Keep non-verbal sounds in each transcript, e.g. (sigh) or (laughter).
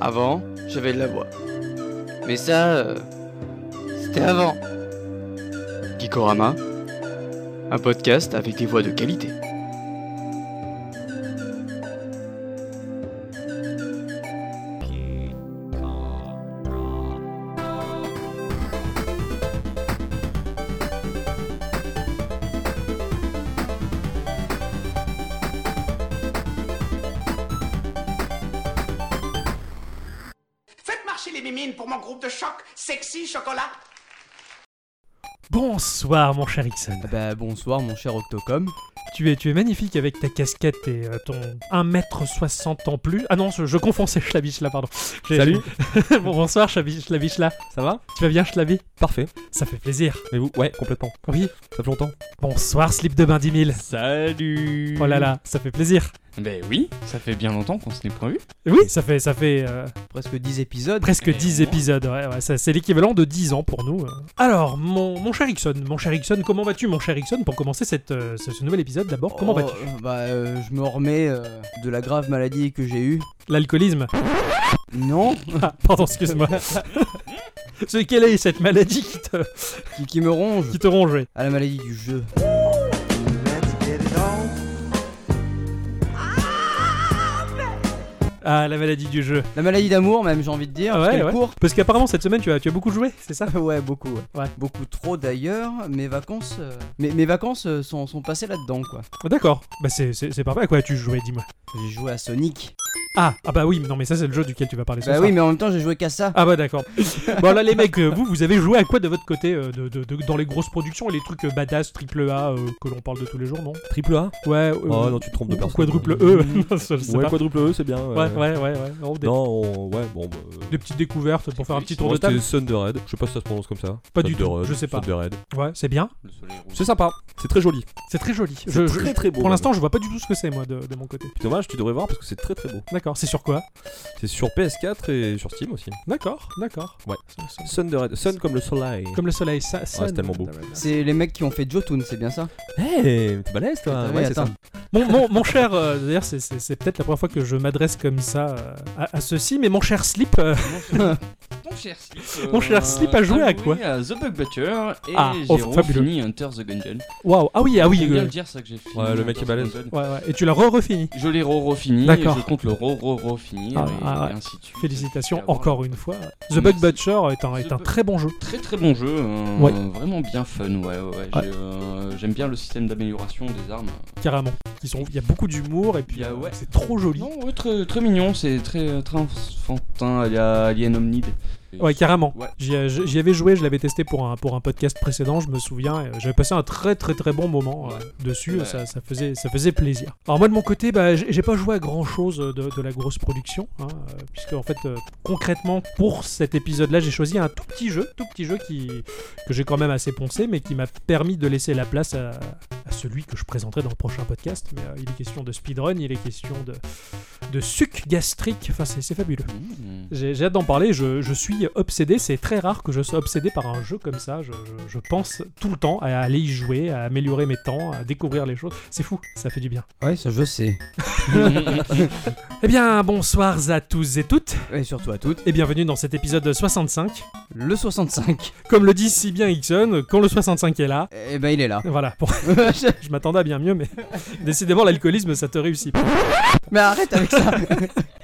Avant, j'avais de la voix. Mais ça, euh, c'était avant. Gikorama, un podcast avec des voix de qualité. Ross. Bonsoir mon cher Ixon. Bah bonsoir mon cher Octocom. Tu es, tu es magnifique avec ta casquette et euh, ton 1m60 en plus. Ah non, je, je confonds, c'est Schlavish là, pardon. Salut. (laughs) bon, bonsoir là. Ça va? Tu vas bien Schlavi? Parfait. Ça fait plaisir. Mais vous Ouais, complètement. Oui. Ça fait longtemps. Bonsoir Slip de Bain 10 000. Salut Oh là là, ça fait plaisir. Ben oui, ça fait bien longtemps qu'on se n'est pas vu. Oui, ça fait, ça fait euh, Presque 10 épisodes. presque Et 10 on- épisodes. Ouais, ouais, ça- c'est l'équivalent de 10 ans pour nous. euh. Alors, mon, mon cher Ixon, mon cher Ixon, comment vas-tu mon cher Ixon pour commencer cette, euh, ce, ce nouvel épisode d'abord Comment Oh, vas-tu? euh, Bah euh, je me remets euh, de la grave maladie que j'ai eue. L'alcoolisme Non, Ah, pardon, excuse-moi. (laughs) C'est quelle est cette maladie qui te, qui, qui me ronge. qui te ronge À la maladie du jeu. Ah, la maladie du jeu. La maladie d'amour même j'ai envie de dire. Ah parce ouais, ouais. court. Parce qu'apparemment cette semaine tu as, tu as beaucoup joué, c'est ça (laughs) ouais, beaucoup. Ouais. Beaucoup trop d'ailleurs. Mes vacances, euh, mes, mes vacances euh, sont, sont passées là-dedans quoi. D'accord, bah c'est, c'est, c'est parfait. À quoi as-tu joué, dis-moi J'ai joué à Sonic. Ah, ah bah oui, non mais ça c'est le jeu duquel tu vas parler ce Bah soir. oui, mais en même temps j'ai joué qu'à ça. Ah bah d'accord. bon là les mecs, euh, vous, vous avez joué à quoi de votre côté euh, de, de- de- dans les grosses productions et les trucs euh, badass, triple A, euh, que l'on parle de tous les jours, non? Triple A? Ouais, euh, Oh non, tu te trompes de ou personne. quadruple E, (laughs) Non, je sais Ouais, pas. quadruple E, c'est bien. Ouais, ouais, ouais, ouais. Non, des, Non, on- ouais, bon. Bah, des petites découvertes pour faire un petit tour de table. c'était Thunderhead. Je sais pas si ça se prononce comme ça. Pas du tout, Thunderhead, je sais pas. Thunderhead. Ouais, c'est bien. C'est sympa. C'est très joli. C'est très joli. C'est Je- très très beau. pour l'instant, je vois pas du tout ce que c'est moi de, de mon côté. Dommage, tu devrais voir parce que c'est très très beau. D'accord, c'est sur quoi? C'est sur PS4 et sur Steam aussi. D'accord, d'accord. Ouais. Sun comme le soleil. Comme le soleil, ça. ça- c'est tellement beau. C'est les mecs qui ont fait Jotun, c'est bien ça? Hey, t'es balèze toi. Ouais, c'est ça. Mon, mon, mon cher, euh, d'ailleurs, c'est- c'est c'est peut-être la première fois que je m'adresse comme ça euh, à, à ceci, mais mon cher Slip, euh, (laughs) Mon cher Slip. (laughs) Mon cher Slip a joué à quoi? À The Bug Butcher et Ah, j'ai oh, fabuleux. fini Hunter the Gungeon. waouh, ah oui, ah oui, J'aime bien euh, le dire ça que j'ai fini. Ouais, le mec Hunter est balèze. Gungeon. ouais, ouais. Et tu l'as re-refini. Je l'ai re-refini, D'accord. je compte le re-re-refinir Ah, et, ah, et ainsi de suite. Félicitations encore une fois. The Bug. Butcher est un, est un très bon jeu, Très très bon jeu, euh, Ouais. vraiment bien fun, ouais, ouais, euh, J'aime bien le système d'amélioration des armes. carrément. Sont, il y a beaucoup d'humour et puis euh, ouais. c'est trop joli. Non, ouais, très, très mignon, c'est très, très enfantin, il y a Alien Omnid. Ouais, carrément. Ouais. J'y euh, avais joué, je l'avais testé pour un, pour un podcast précédent, je me souviens. J'avais passé un très très très bon moment euh, dessus, Ouais. ça, ça faisait, ça faisait plaisir. Alors moi de mon côté, bah, j'ai pas joué à grand chose de, de la grosse production, hein, euh, puisque en fait euh, concrètement pour cet épisode-là, j'ai choisi un tout petit jeu, tout petit jeu qui, que j'ai quand même assez poncé, mais qui m'a permis de laisser la place à, à celui que je présenterai dans le prochain podcast. Mais euh, il est question de speedrun, il est question de, de suc gastrique, enfin c'est fabuleux. Mmh. J'ai j'ai hâte d'en parler, je, je suis obsédé, c'est très rare que je sois obsédé par un jeu comme ça, je, je- je pense tout le temps à aller y jouer, à améliorer mes temps, à découvrir les choses, c'est fou, ça fait du bien. Ouais, ça je sais. (laughs) Eh bien, bonsoir à tous et toutes, Et surtout à toutes. et bienvenue dans cet épisode 65. Le 65. Comme le dit si bien Ixon, quand le 65 est là, Eh ben il est là. voilà, (laughs) (laughs) je m'attendais à bien mieux, mais décidément l'alcoolisme ça te réussit. pas. mais arrête avec ça.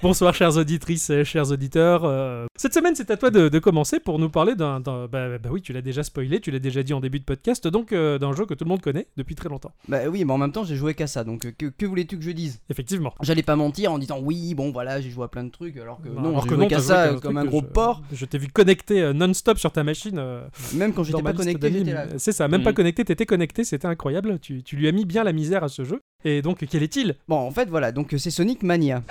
Bonsoir chères auditrices, et chers auditeurs. euh, Cette semaine c'est à toi de, de commencer pour nous parler d'un... Bah, bah oui, tu l'as déjà spoilé, tu l'as déjà dit en début de podcast, donc euh, d'un jeu que tout le monde connaît depuis très longtemps. bah oui, mais en même temps j'ai joué qu'à ça, donc euh, que, que voulais-tu que je dise? Effectivement. J'allais pas mentir en disant oui, bon voilà, j'ai joué à plein de trucs, alors que Bah, non, j'ai joué qu'à ça comme un gros je- porc. Je t'ai vu connecté non-stop sur ta machine. euh, Même quand j'étais pas connecté, d'anime. j'étais là. C'est ça, même pas Mhm. connecté, t'étais connecté, c'était incroyable. Tu, tu lui as mis bien la misère à ce jeu. Et donc, quel est-il? Bon, en fait, voilà, donc c'est Sonic Mania.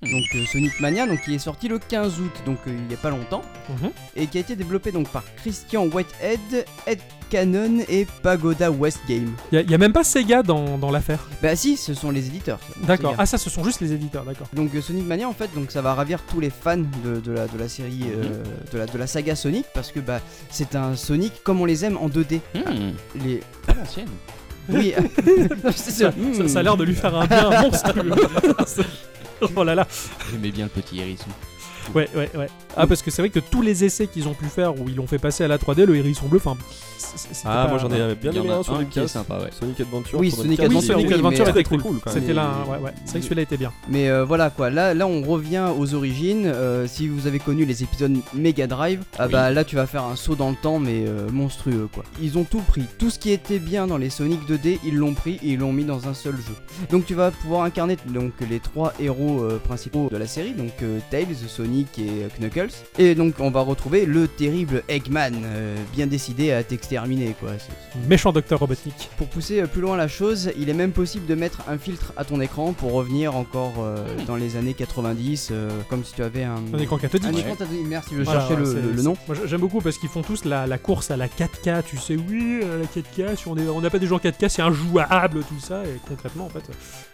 Donc euh, Sonic Mania, donc qui est sorti le 15 août, donc euh, il y a pas longtemps, Mhm. et qui a été développé donc par Christian Whitehead, Ed Cannon et Pagoda West Game. Il y, a- même pas Sega dans, dans l'affaire. Bah si, ce sont les éditeurs. D'accord. Ah, ça, ce sont juste les éditeurs, d'accord. Donc euh, Sonic Mania en fait donc ça va ravir tous les fans de, de la, de la série euh, de, la, de la saga Sonic parce que bah c'est un Sonic comme on les aime en 2D. Mmh, Les à l'ancienne. oui (laughs) (laughs) c'est Ça, ça. ça- ça a l'air de lui faire un bien (laughs) monstrueux. Oh là là. J'aimais bien le petit hérisson. Ouais, ouais, ouais. Ah, parce que c'est vrai que tous les essais qu'ils ont pu faire où ils l'ont fait passer à la 3D, le hérisson bleu, enfin. Ah, moi j'en ai bien Il y en aimé a un sur un qui est sympa, ouais. Sonic Adventure. Oui, Sonic Adventure, Sonic Adventure était très cool. C'était là, Mais- ouais, ouais. C'est vrai que celui-là était bien. Mais euh, voilà quoi, là, là on revient aux origines. Euh, si vous avez connu les épisodes Mega Drive, ah bah là tu vas faire un saut dans le temps mais euh, monstrueux quoi. Ils ont tout pris, tout ce qui était bien dans les Sonic 2D, ils l'ont pris et ils l'ont mis dans un seul jeu. Donc tu vas pouvoir incarner donc les trois héros euh, principaux de la série, donc euh, Tails, Sonic et euh, Et donc on va retrouver le terrible Eggman, euh, bien décidé à t'exterminer quoi. C'est- Méchant docteur Robotnik. pour pousser euh, plus loin la chose, il est même possible de mettre un filtre à ton écran pour revenir encore euh, dans les années 90, euh, comme si tu avais un. Un écran cathodique. Un écran cathodique, merci, je Voilà, cherchais le, c'est- le- nom. Moi j'a- j'aime beaucoup parce qu'ils font tous la, la course à la 4K, tu sais, oui, euh, la 4K, si on est- on n'a pas des en 4K, c'est injouable, tout ça, et concrètement, en fait, euh,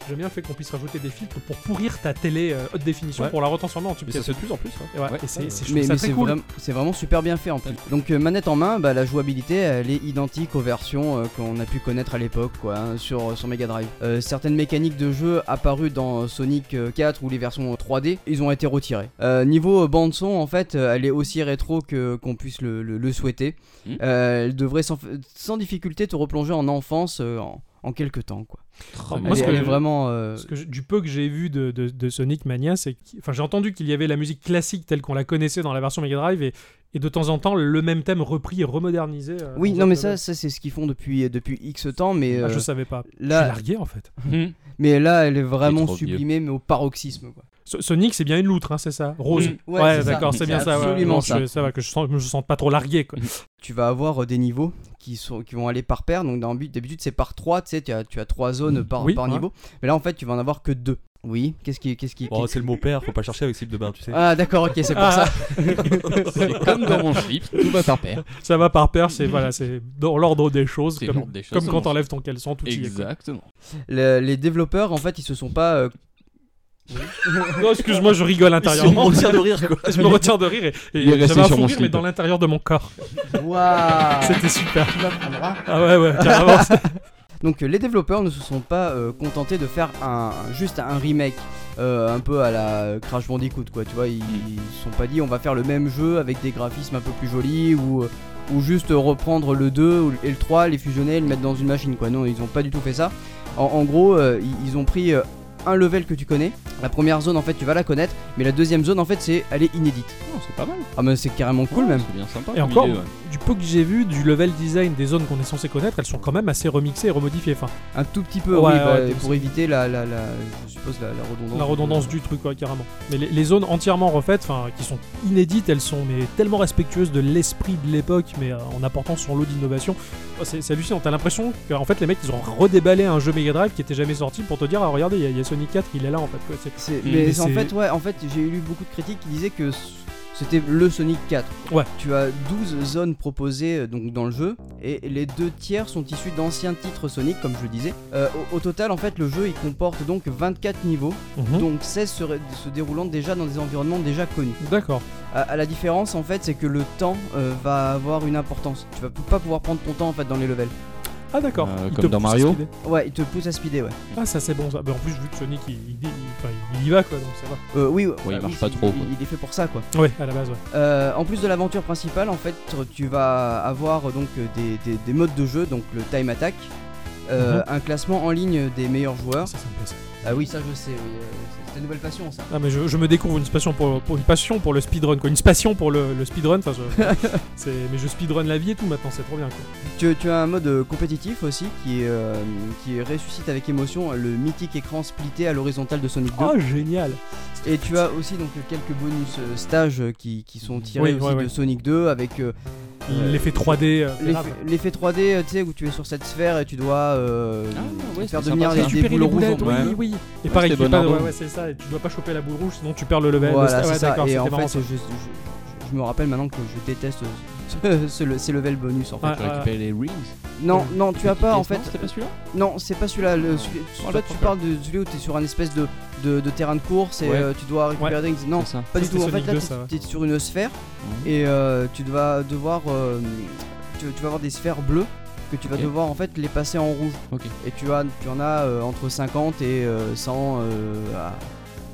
j'aime bien le fait qu'on puisse rajouter des filtres pour pourrir ta télé euh, haute définition Ouais. pour la retransformer en Mais tube ça se fait de plus en plus. hein. Et, ouais, Ouais. et c'est, c'est- Mais, mais c'est cool. vraiment, super bien fait en plus. Donc euh, manette en main, bah, la jouabilité elle est identique aux versions euh, qu'on a pu connaître à l'époque quoi, hein, sur, sur Mega Drive. Euh, certaines mécaniques de jeu apparues dans Sonic euh, 4 ou les versions 3D, ils ont été retirées. Euh, niveau bande son en fait, euh, elle est aussi rétro que qu'on puisse le, le- le souhaiter. Mm. Euh, elle devrait sans, sans difficulté te replonger en enfance euh, en, en quelques temps quoi. Moi, ce que je- vraiment. euh, ce que je- du peu que j'ai vu de, de- de Sonic Mania, c'est enfin, j'ai entendu qu'il y avait la musique classique telle qu'on la connaissait dans la version Mega Drive et, et de temps en temps le même thème repris et remodernisé. euh, Oui, non mais ça, ça c'est ce qu'ils font depuis depuis X temps, mais Ah, euh, je savais pas. Je suis là, largué en fait. mais là, elle est vraiment vieux. sublimée, mais au paroxysme quoi. So- Sonic, c'est bien une loutre, hein, c'est ça? Rose. Mm. Ouais, d'accord, c'est bien ça. ouais. absolument Bon, ça. je- ça va, que je, je me sens pas trop largué. Quoi. tu vas avoir euh, des niveaux qui, sont, qui vont aller par paire. Donc d'habitude c'est par 3, tu sais, tu as, tu as 3 zones par, Oui, par ouais. niveau. Mais là en fait tu vas en avoir que 2. Oui, qu'est-ce qui... Qu'est-ce qui Oh, c'est le mot père, faut pas chercher avec slip de bain, tu sais. Ah d'accord, ok, c'est pour Ah, ça. C'est comme dans mon slip, tout va par paire. Ça va par paire, c'est voilà, c'est dans l'ordre des choses, comme, l'ordre des choses, comme quand t'enlèves ton caleçon, tout y est. Exactement. Le- les développeurs en fait ils se sont pas... euh, (laughs) Non, excuse-moi, je rigole intérieurement. retire de rire quoi. je me retiens de rire et, et Il est resté j'avais un sur fou rire, mais dans l'intérieur de mon corps. Waouh C'était super. Tu. Ah ouais, ouais, carrément. (laughs) Donc euh, les développeurs ne se sont pas euh, contentés de faire un, juste un remake euh, un peu à la Crash Bandicoot quoi, tu vois, ils, ils se sont pas dit on va faire le même jeu avec des graphismes un peu plus jolis ou, ou juste reprendre le 2 ou- et le 3, les fusionner et le mettre dans une machine quoi. Non, ils ont pas du tout fait ça. En, en gros, euh, ils, ils ont pris euh, un level que tu connais. La première zone en fait tu vas la connaître, mais la deuxième zone en fait c'est elle est inédite. Non, c'est pas mal. Ah mais c'est carrément cool même. C'est bien sympa. Et encore, idée, ouais. du peu que j'ai vu du level design des zones qu'on est censé connaître, elles sont quand même assez remixées et remodifiées. Enfin, Un tout petit peu, Ouais, oui, ouais, bah, t'es- pour éviter la, la, la- je suppose la, la redondance. la redondance du truc, quoi, carrément. Mais les, les zones entièrement refaites, enfin, qui sont inédites, elles sont mais tellement respectueuses de l'esprit de l'époque, mais euh, en apportant son lot d'innovation. Oh, c'est hallucinant. T'as l'impression qu'en fait les mecs ils ont redéballé un jeu Mega Drive qui était jamais sorti pour te dire ah regardez il y, a- y a Sonic 4 il est là en fait. quoi. C'est- C'est- Mm. mais Mais en fait, ouais, en fait, j'ai lu beaucoup de critiques qui disaient que c'était le Sonic 4. Ouais. Tu as 12 zones proposées euh, donc dans le jeu et les deux tiers sont issus d'anciens titres Sonic, comme je le disais. Euh, au, au total, en fait, le jeu il comporte donc 24 niveaux, Mhm. donc 16 se, déroulant déjà dans des environnements déjà connus. D'accord. À, à la différence, en fait, c'est que le temps euh, va avoir une importance. Tu vas pas pouvoir prendre ton temps en fait dans les levels. Ah d'accord. Euh, Il comme te dans pousse à Mario. speeder. Ouais, il te pousse à speeder, ouais. Ah ça c'est bon ça. Bah, en plus vu que Sonic il, il- il- enfin, il y va quoi donc ça va. Euh, oui, Ouais, il bah marche oui, pas trop, Il, quoi. il est fait pour ça, quoi. Ouais à la base ouais. Euh, en plus de l'aventure principale, en fait, tu vas avoir donc des, des- des modes de jeu, donc le time attack, euh, Mhm. un classement en ligne des meilleurs joueurs. Ça ça me plaît ça. Ah oui, ça je sais, oui, euh, ta nouvelle passion ça. Ah mais je, je me découvre une passion pour, pour une passion pour le speedrun quoi, une passion pour le, le speedrun. Enfin, je- (laughs) c'est mais je speedrun la vie et tout maintenant, c'est trop bien quoi. Tu, tu as un mode euh, compétitif aussi qui, euh, qui ressuscite avec émotion le mythique écran splitté à l'horizontale de Sonic 2. Oh génial. Et tu as aussi donc quelques bonus euh, stages euh, qui, qui sont tirés Oui, aussi ouais, de ouais. Sonic 2 avec L'effet 3D. euh, l'effet grave. l'effet 3D, euh, tu sais, où tu es sur cette sphère et tu dois euh, Ah, ouais, faire c'est devenir sympa, des, boules les rouges. oui, oui. Et Ouais, pareil, ouais, ouais, c'est ça. Et tu dois pas choper la boule rouge, sinon tu perds le level. Voilà, Ouais, c'est ça. Et en fait, je, ça. je- je me rappelle maintenant que je déteste ce- (laughs) ce- ces level bonus en fait. Tu récupères les rings. Non, non, tu as pas en fait. Pas celui-là Non, c'est pas celui-là. le- celui- Oh, toi, tu parles de celui où tu es sur un espèce de, de, de terrain de course et Ouais. euh, tu dois récupérer des rings. Non, pas du tout. En fait, là, 2, tu ça, ouais. es sur une sphère Mhm. et euh, tu vas devoir. euh, tu, vas avoir des sphères bleues que tu vas devoir en fait les passer en rouge. Et tu, as, tu en as euh, entre 50 et euh, 100 euh, à,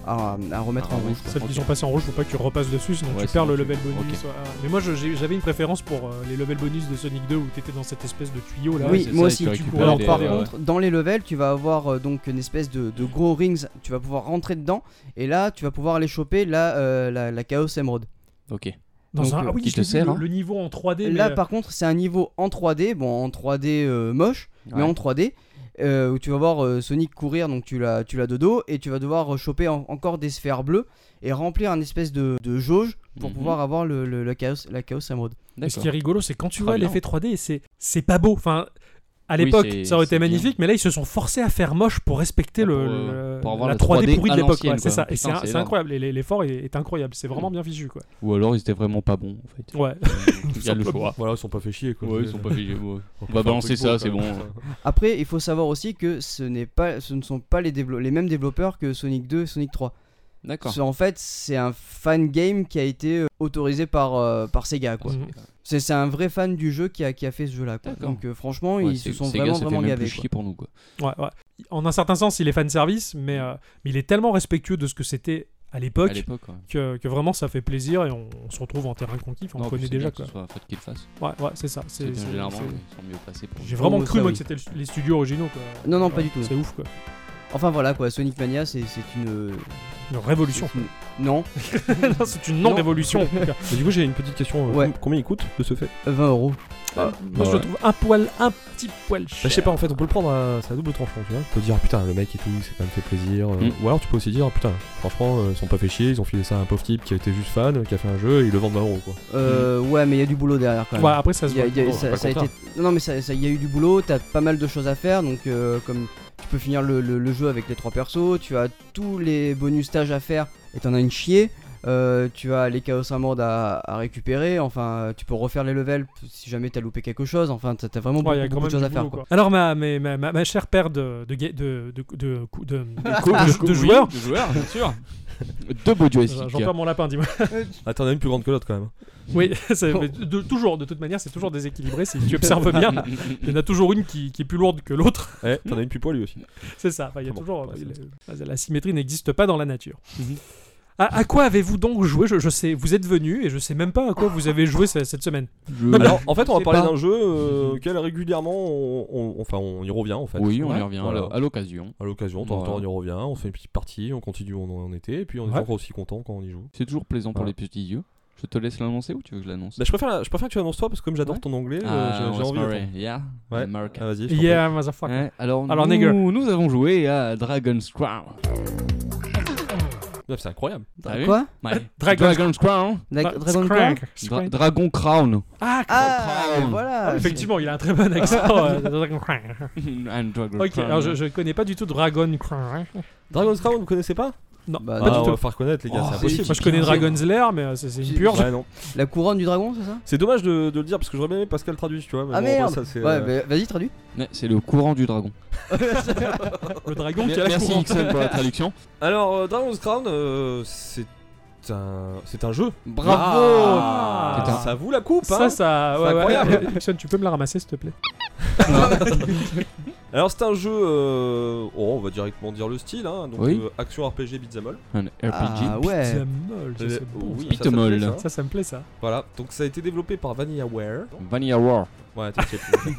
à, à remettre Ah, en rouge. ça- Celles qui sont passées en rouge, faut pas que tu repasses dessus, sinon Ouais, tu perds le level bonus. Mais moi j'avais une préférence pour euh, les level bonus de Sonic 2 où t'étais dans cette espèce de tuyau là. oui, moi ça, aussi. tu Alors par ouais. contre, dans les levels, tu vas avoir euh, donc une espèce de, de gros rings. Tu vas pouvoir rentrer dedans et là, tu vas pouvoir aller choper la, euh, la, la Chaos Emerald. Ok. Dans Donc, un, ah oui, qui te sert, le, hein. le niveau en 3D. Là, mais, par contre, c'est un niveau en 3D, bon, en 3D euh, moche, mais en 3D. Euh, où tu vas voir euh, Sonic courir, donc tu l'as, tu l'as de dos, et tu vas devoir choper en- encore des sphères bleues et remplir un espèce de, de jauge pour Mhm. pouvoir avoir le, chaos, la Chaos Emerald. mais ce qui est rigolo, c'est quand tu Très vois bien. l'effet 3D, c'est c'est pas beau. Enfin, à l'époque, ça aurait été bien. magnifique, mais là ils se sont forcés à faire moche pour respecter Pour, le, euh, le- pour avoir la la 3D, 3D pourrie de l'époque. ouais, c'est ça. Et c'est incroyable. L'effort est, est incroyable. C'est vraiment bien fichu quoi. Ou alors ils étaient vraiment pas bons en fait. Ouais. Il y a le choix. Voilà, ils sont pas fait chier quoi. Ouais, ils sont pas fait. ouais. On va balancer ça, c'est bon. (laughs) Après, il faut savoir aussi que ce, n'est pas, ce ne sont pas les mêmes développeurs que Sonic 2 et Sonic 3. D'accord. En fait, c'est un fan game qui a été euh, autorisé par, euh, par Sega. quoi. Mhm. C'est c'est un vrai fan du jeu qui a, qui a fait ce jeu-là. Donc euh, franchement, Ouais, ils se sont vraiment, ça vraiment gavés. plus pour nous quoi. Ouais, ouais. En un certain sens, il est fan service, mais, euh, mais il est tellement respectueux de ce que c'était à l'époque ouais. que, que vraiment ça fait plaisir et on, on se retrouve en terrain conquis. Enfin, on connaît déjà quoi. soit le fasse. Ouais, ouais, c'est ça. C'est généralement ils sont mieux pour. J'ai vraiment Oh, cru ça, moi oui. que c'était le- les studios originaux quoi. Non, non, pas du tout. C'est ouf quoi. Enfin voilà quoi, Sonic Mania, c'est c'est une. Une révolution. une- Non, (laughs) Non, c'est une non-révolution (laughs) du coup, j'ai une petite question. euh, Ouais. Combien il coûte de ce fait 20 euros. Moi je le trouve un poil, un petit poil Bah, cher. je sais pas, en fait, on peut le prendre à sa double tranchant, tu vois. On peut dire, ah, putain, le mec et tout, c'est quand même fait plaisir. euh, Mm. Ou alors tu peux aussi dire, ah, putain, franchement, euh, ils sont pas fait chier, ils ont filé ça à un pauvre type qui a été juste fan, qui a fait un jeu et ils le vendent 20 euros, quoi. Euh, Ouais, mais il y a du boulot derrière quand même. Ouais, après ça se a- voit. a- ça, pas ça a le été... Non, non, mais ça- ça- il y a eu du boulot, t'as pas mal de choses à faire, donc euh, comme tu peux finir le, le- le jeu avec les trois persos, tu as tous les bonus stages à faire et t'en as une chier. Euh, tu as les Chaos Emerald à, à récupérer, enfin tu peux refaire les levels si jamais t'as loupé quelque chose, enfin t'as vraiment Ouais, beaucoup, de choses à faire. boulot, quoi. quoi. Alors ma, ma, ma, ma- chère paire de, de, ga- de, de, de, de, de- de- de- (laughs) de joueurs, De joueurs, bien sûr. (laughs) Deux beaux joysticks. j'en perds mon lapin, dis-moi. (laughs) Ah, t'en as une plus grande que l'autre quand même. Oui, (laughs) mais de, toujours, de toute manière, c'est toujours déséquilibré. Si tu observes bien, il y en a toujours une qui, qui est plus lourde que l'autre. Eh, t'en as une plus poilue aussi. C'est ça. Il y a bon, toujours. la, la symétrie n'existe pas dans la nature. Mhm. À, à quoi avez-vous donc joué je, je sais, vous êtes venu et je sais même pas à quoi vous avez joué ce- cette semaine. Je- Alors, en fait, on va parler d'un jeu euh, auquel régulièrement, on, on- enfin, on y revient en fait. Oui, on y revient Voilà. à l'occasion. À l'occasion, temps en temps, on y revient, on fait une petite partie, on continue où on en était, et puis on est Ouais. toujours aussi content quand on y joue. C'est toujours plaisant pour les petits yeux. Je te laisse l'annoncer ou tu veux que je l'annonce Bah, je, préfère je préfère que tu annonces toi parce que comme j'adore Ouais. ton anglais, euh, Ah, j'ai- on j'ai envie de. Yeah, Ouais. America. Ah, Yeah, motherfucker. Ouais, alors, Alors, nous, nous avons joué à Dragon's Crown. C'est incroyable. T'as Quoi Ouais. (laughs) Dragon's- Dragon's Crown. Dra- Dra- Dragon Scrank, Crown Dra- Scrank. Dragon Crown. Ah, Ah, Crown. voilà Ah, effectivement, il a un très bon (laughs) accent. euh, (laughs) Dragon Crown. And Dragon ok, Crown. alors je, je connais pas du tout Dragon Crown. Dragon's Crown, vous connaissez pas? Non, Bah, pas Ah, du on tout. va faire connaître les gars, Oh, c'est impossible. Moi je connais Dragon's Lair, mais euh, c'est c'est une purge. Ouais, non. La couronne du dragon, c'est ça? C'est dommage de, de le dire parce que j'aurais bien aimé Pascal traduise, tu vois. mais Ah bon, après, merde ça, c'est, Ouais, euh, bah, vas-y, traduis. Ouais, c'est le courant du dragon. (laughs) Le dragon qui a la Merci. Ixon pour la traduction. (laughs) Alors, euh, Dragon's Crown, euh, c'est un, c'est un jeu. Bravo Ah. Un- Ça vous la coupe, hein Ça, ça. Ouais, ouais. incroyable. Ixon, tu peux me la ramasser s'il te plaît? (laughs) Alors, c'est un jeu. euh, oh, on va directement dire le style, hein. Donc, Oui. euh, action RPG beat'em all. Un RPG. Ah ouais Beat'em all, ça, Euh, c'est bon, oui, ça. ça, ça te Beat'em plaît, ça Ça, ça me plaît ça. Voilà, donc ça a été développé par VanillaWare. Vanilla War. Ouais, t'inquiète. (laughs)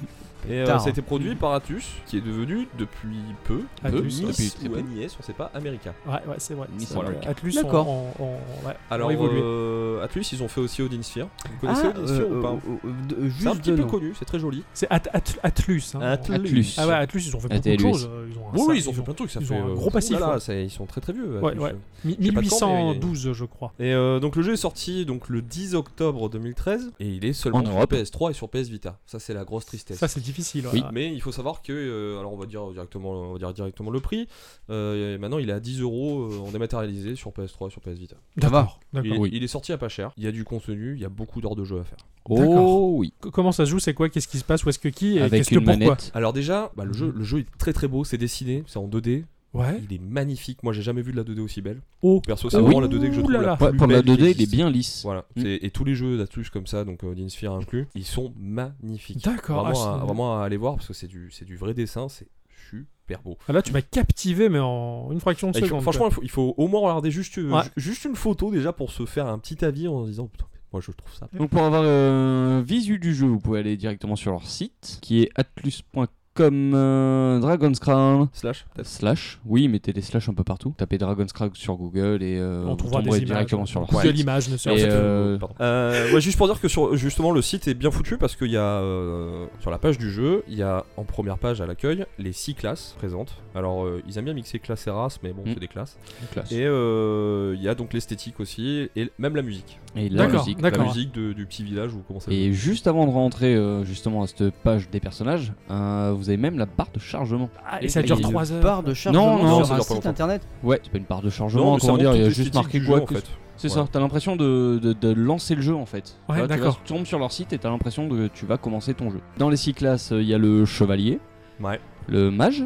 Et euh, ça a été produit par Atlus, qui est devenu depuis peu, Atlus, Nice depuis très ou peu. NIS, on sait pas, Américain. Ouais, ouais, c'est vrai. Nice. America. Atlus, D'accord. on, on, on- ouais, Alors, on évolué. euh, Atlus, ils ont fait aussi Odin Sphere. Vous connaissez Ah, Odin Sphere euh, ou pas euh, euh, de- C'est un petit de peu nom. connu, c'est très joli. C'est At- At- Atlus. Hein. Atlus. Ah ouais, Atlus, ils ont fait beaucoup de ATLUS. choses. Ils ont un Oui, oui, ils ont fait plein de trucs. Ça ils fait ont un gros passif, oulala, ouais. ça- ils sont très très vieux. Ouais, Atlus. ouais. Mi- Je sais pas de quand, mais- 1812, je crois. Et donc le jeu est sorti donc le 10 octobre 2013 et il est seulement En sur Europe. PS3 et sur PS Vita. Ça c'est la grosse tristesse. Ça, c'est difficile. Oui. ouais. Mais il faut savoir que, euh, alors on va dire directement, on va dire directement le prix. Euh, maintenant il est à 10 euros euh, en dématérialisé sur PS3 et sur PS Vita. D'accord. Il, d'accord. est- Oui. il est sorti à pas cher. Il y a du contenu, il y a beaucoup d'heures de jeu à faire. D'accord. Oh oui. C- Comment ça se joue C'est quoi Qu'est-ce qui se passe Où est-ce que qui Et Avec qu'est-ce que une pourquoi manette. Alors déjà, bah, le jeu, le jeu est très très beau. C'est dessiné, c'est en 2D. Ouais. Il est magnifique. Moi j'ai jamais vu de la 2D aussi belle. Oh. Perso, c'est Ah vraiment oui. la 2D que je Ouh trouve là la plus Ouais, pour la belle qui 2D, il est bien lisse. Voilà. Mm. Et tous les jeux d'Atlus comme ça, donc euh, d'Insphere inclus, ils sont magnifiques. D'accord. Vraiment, ah, à, c'est- vraiment à aller voir parce que c'est du, c'est du vrai dessin, c'est super beau. Ah, Là, tu m'as captivé, mais en une fraction de seconde. franchement, il faut, il faut au moins regarder juste, euh, Ouais. juste une photo déjà pour se faire un petit avis en se disant putain, moi je trouve ça. Donc pour avoir un visu du jeu, vous pouvez aller directement sur leur site qui est atlus.com euh, Dragon's Crown Slash, slash. Oui, mettez des slash un peu partout. Tapez Dragon's Crown sur Google et euh, on vous trouvera des images. directement sur leur Google site. Images, ne serait-ce euh. Euh, ouais, juste pour dire que sur justement le site est bien foutu parce qu'il y a euh, sur la page du jeu, il y a en première page à l'accueil les six classes présentes. Alors euh, ils aiment bien mixer classe et race, mais bon, Mm. c'est des classes. Classe. Et euh, il y a donc l'esthétique aussi et même la musique. Et la musique. La musique de- du petit village ou comment ça Et juste avant de rentrer euh, justement à cette page des personnages, euh, vous avez même la barre de chargement. Ah, et ça dure Et 3 heures. Barre de chargement Non, non, sur un site longtemps. internet. Ouais, c'est pas une barre de chargement, comment dire, il y a juste marqué quoi. C'est Ouais. ça, t'as l'impression de, de- de lancer le jeu en fait. Ouais, d'accord. Tu tombes sur leur site et t'as l'impression que tu vas commencer ton jeu. Dans les six classes, il y a le chevalier, Ouais. le mage,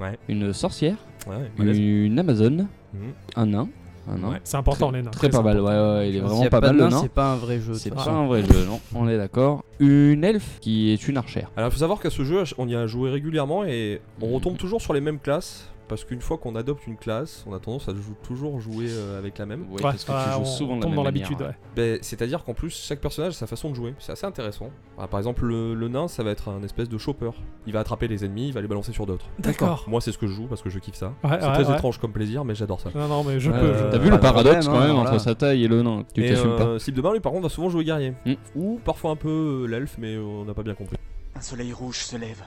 Ouais. une sorcière, Ouais, malaise. une amazone, Mhm. un nain. Un nain. Ouais. C'est important, les nains. Très pas mal, ouais, ouais, il est vraiment pas pas mal le nain, c'est pas un vrai jeu. de C'est toute pas façon. un vrai jeu, non, on est d'accord. Une elfe qui est une archère. Alors il faut savoir qu'à ce jeu, on y a joué régulièrement et on Mhm. retombe toujours sur les mêmes classes. Parce qu'une fois qu'on adopte une classe, on a tendance à jou- toujours jouer euh, avec la même. Ouais, Ouais, parce que tu joues on souvent de la tombe même dans manière, l'habitude. ouais. Ben, C'est-à-dire qu'en plus, chaque personnage a sa façon de jouer. C'est assez intéressant. Ah, par exemple, le, le nain, ça va être un espèce de chopper. Il va attraper les ennemis, il va les balancer sur d'autres. D'accord. Moi, c'est ce que je joue parce que je kiffe ça. Ouais, c'est ouais, très ouais. étrange comme plaisir, mais j'adore ça. Non, non, mais je peux. euh, je- T'as vu pas le de paradoxe problème, quand hein, même voilà. entre sa taille et le nain Tu Et t'assumes pas euh, Slip de bain, lui, par contre, va souvent jouer guerrier. Mm. Ou parfois un peu euh, l'elfe, mais euh, on n'a pas bien compris. Un soleil rouge se lève.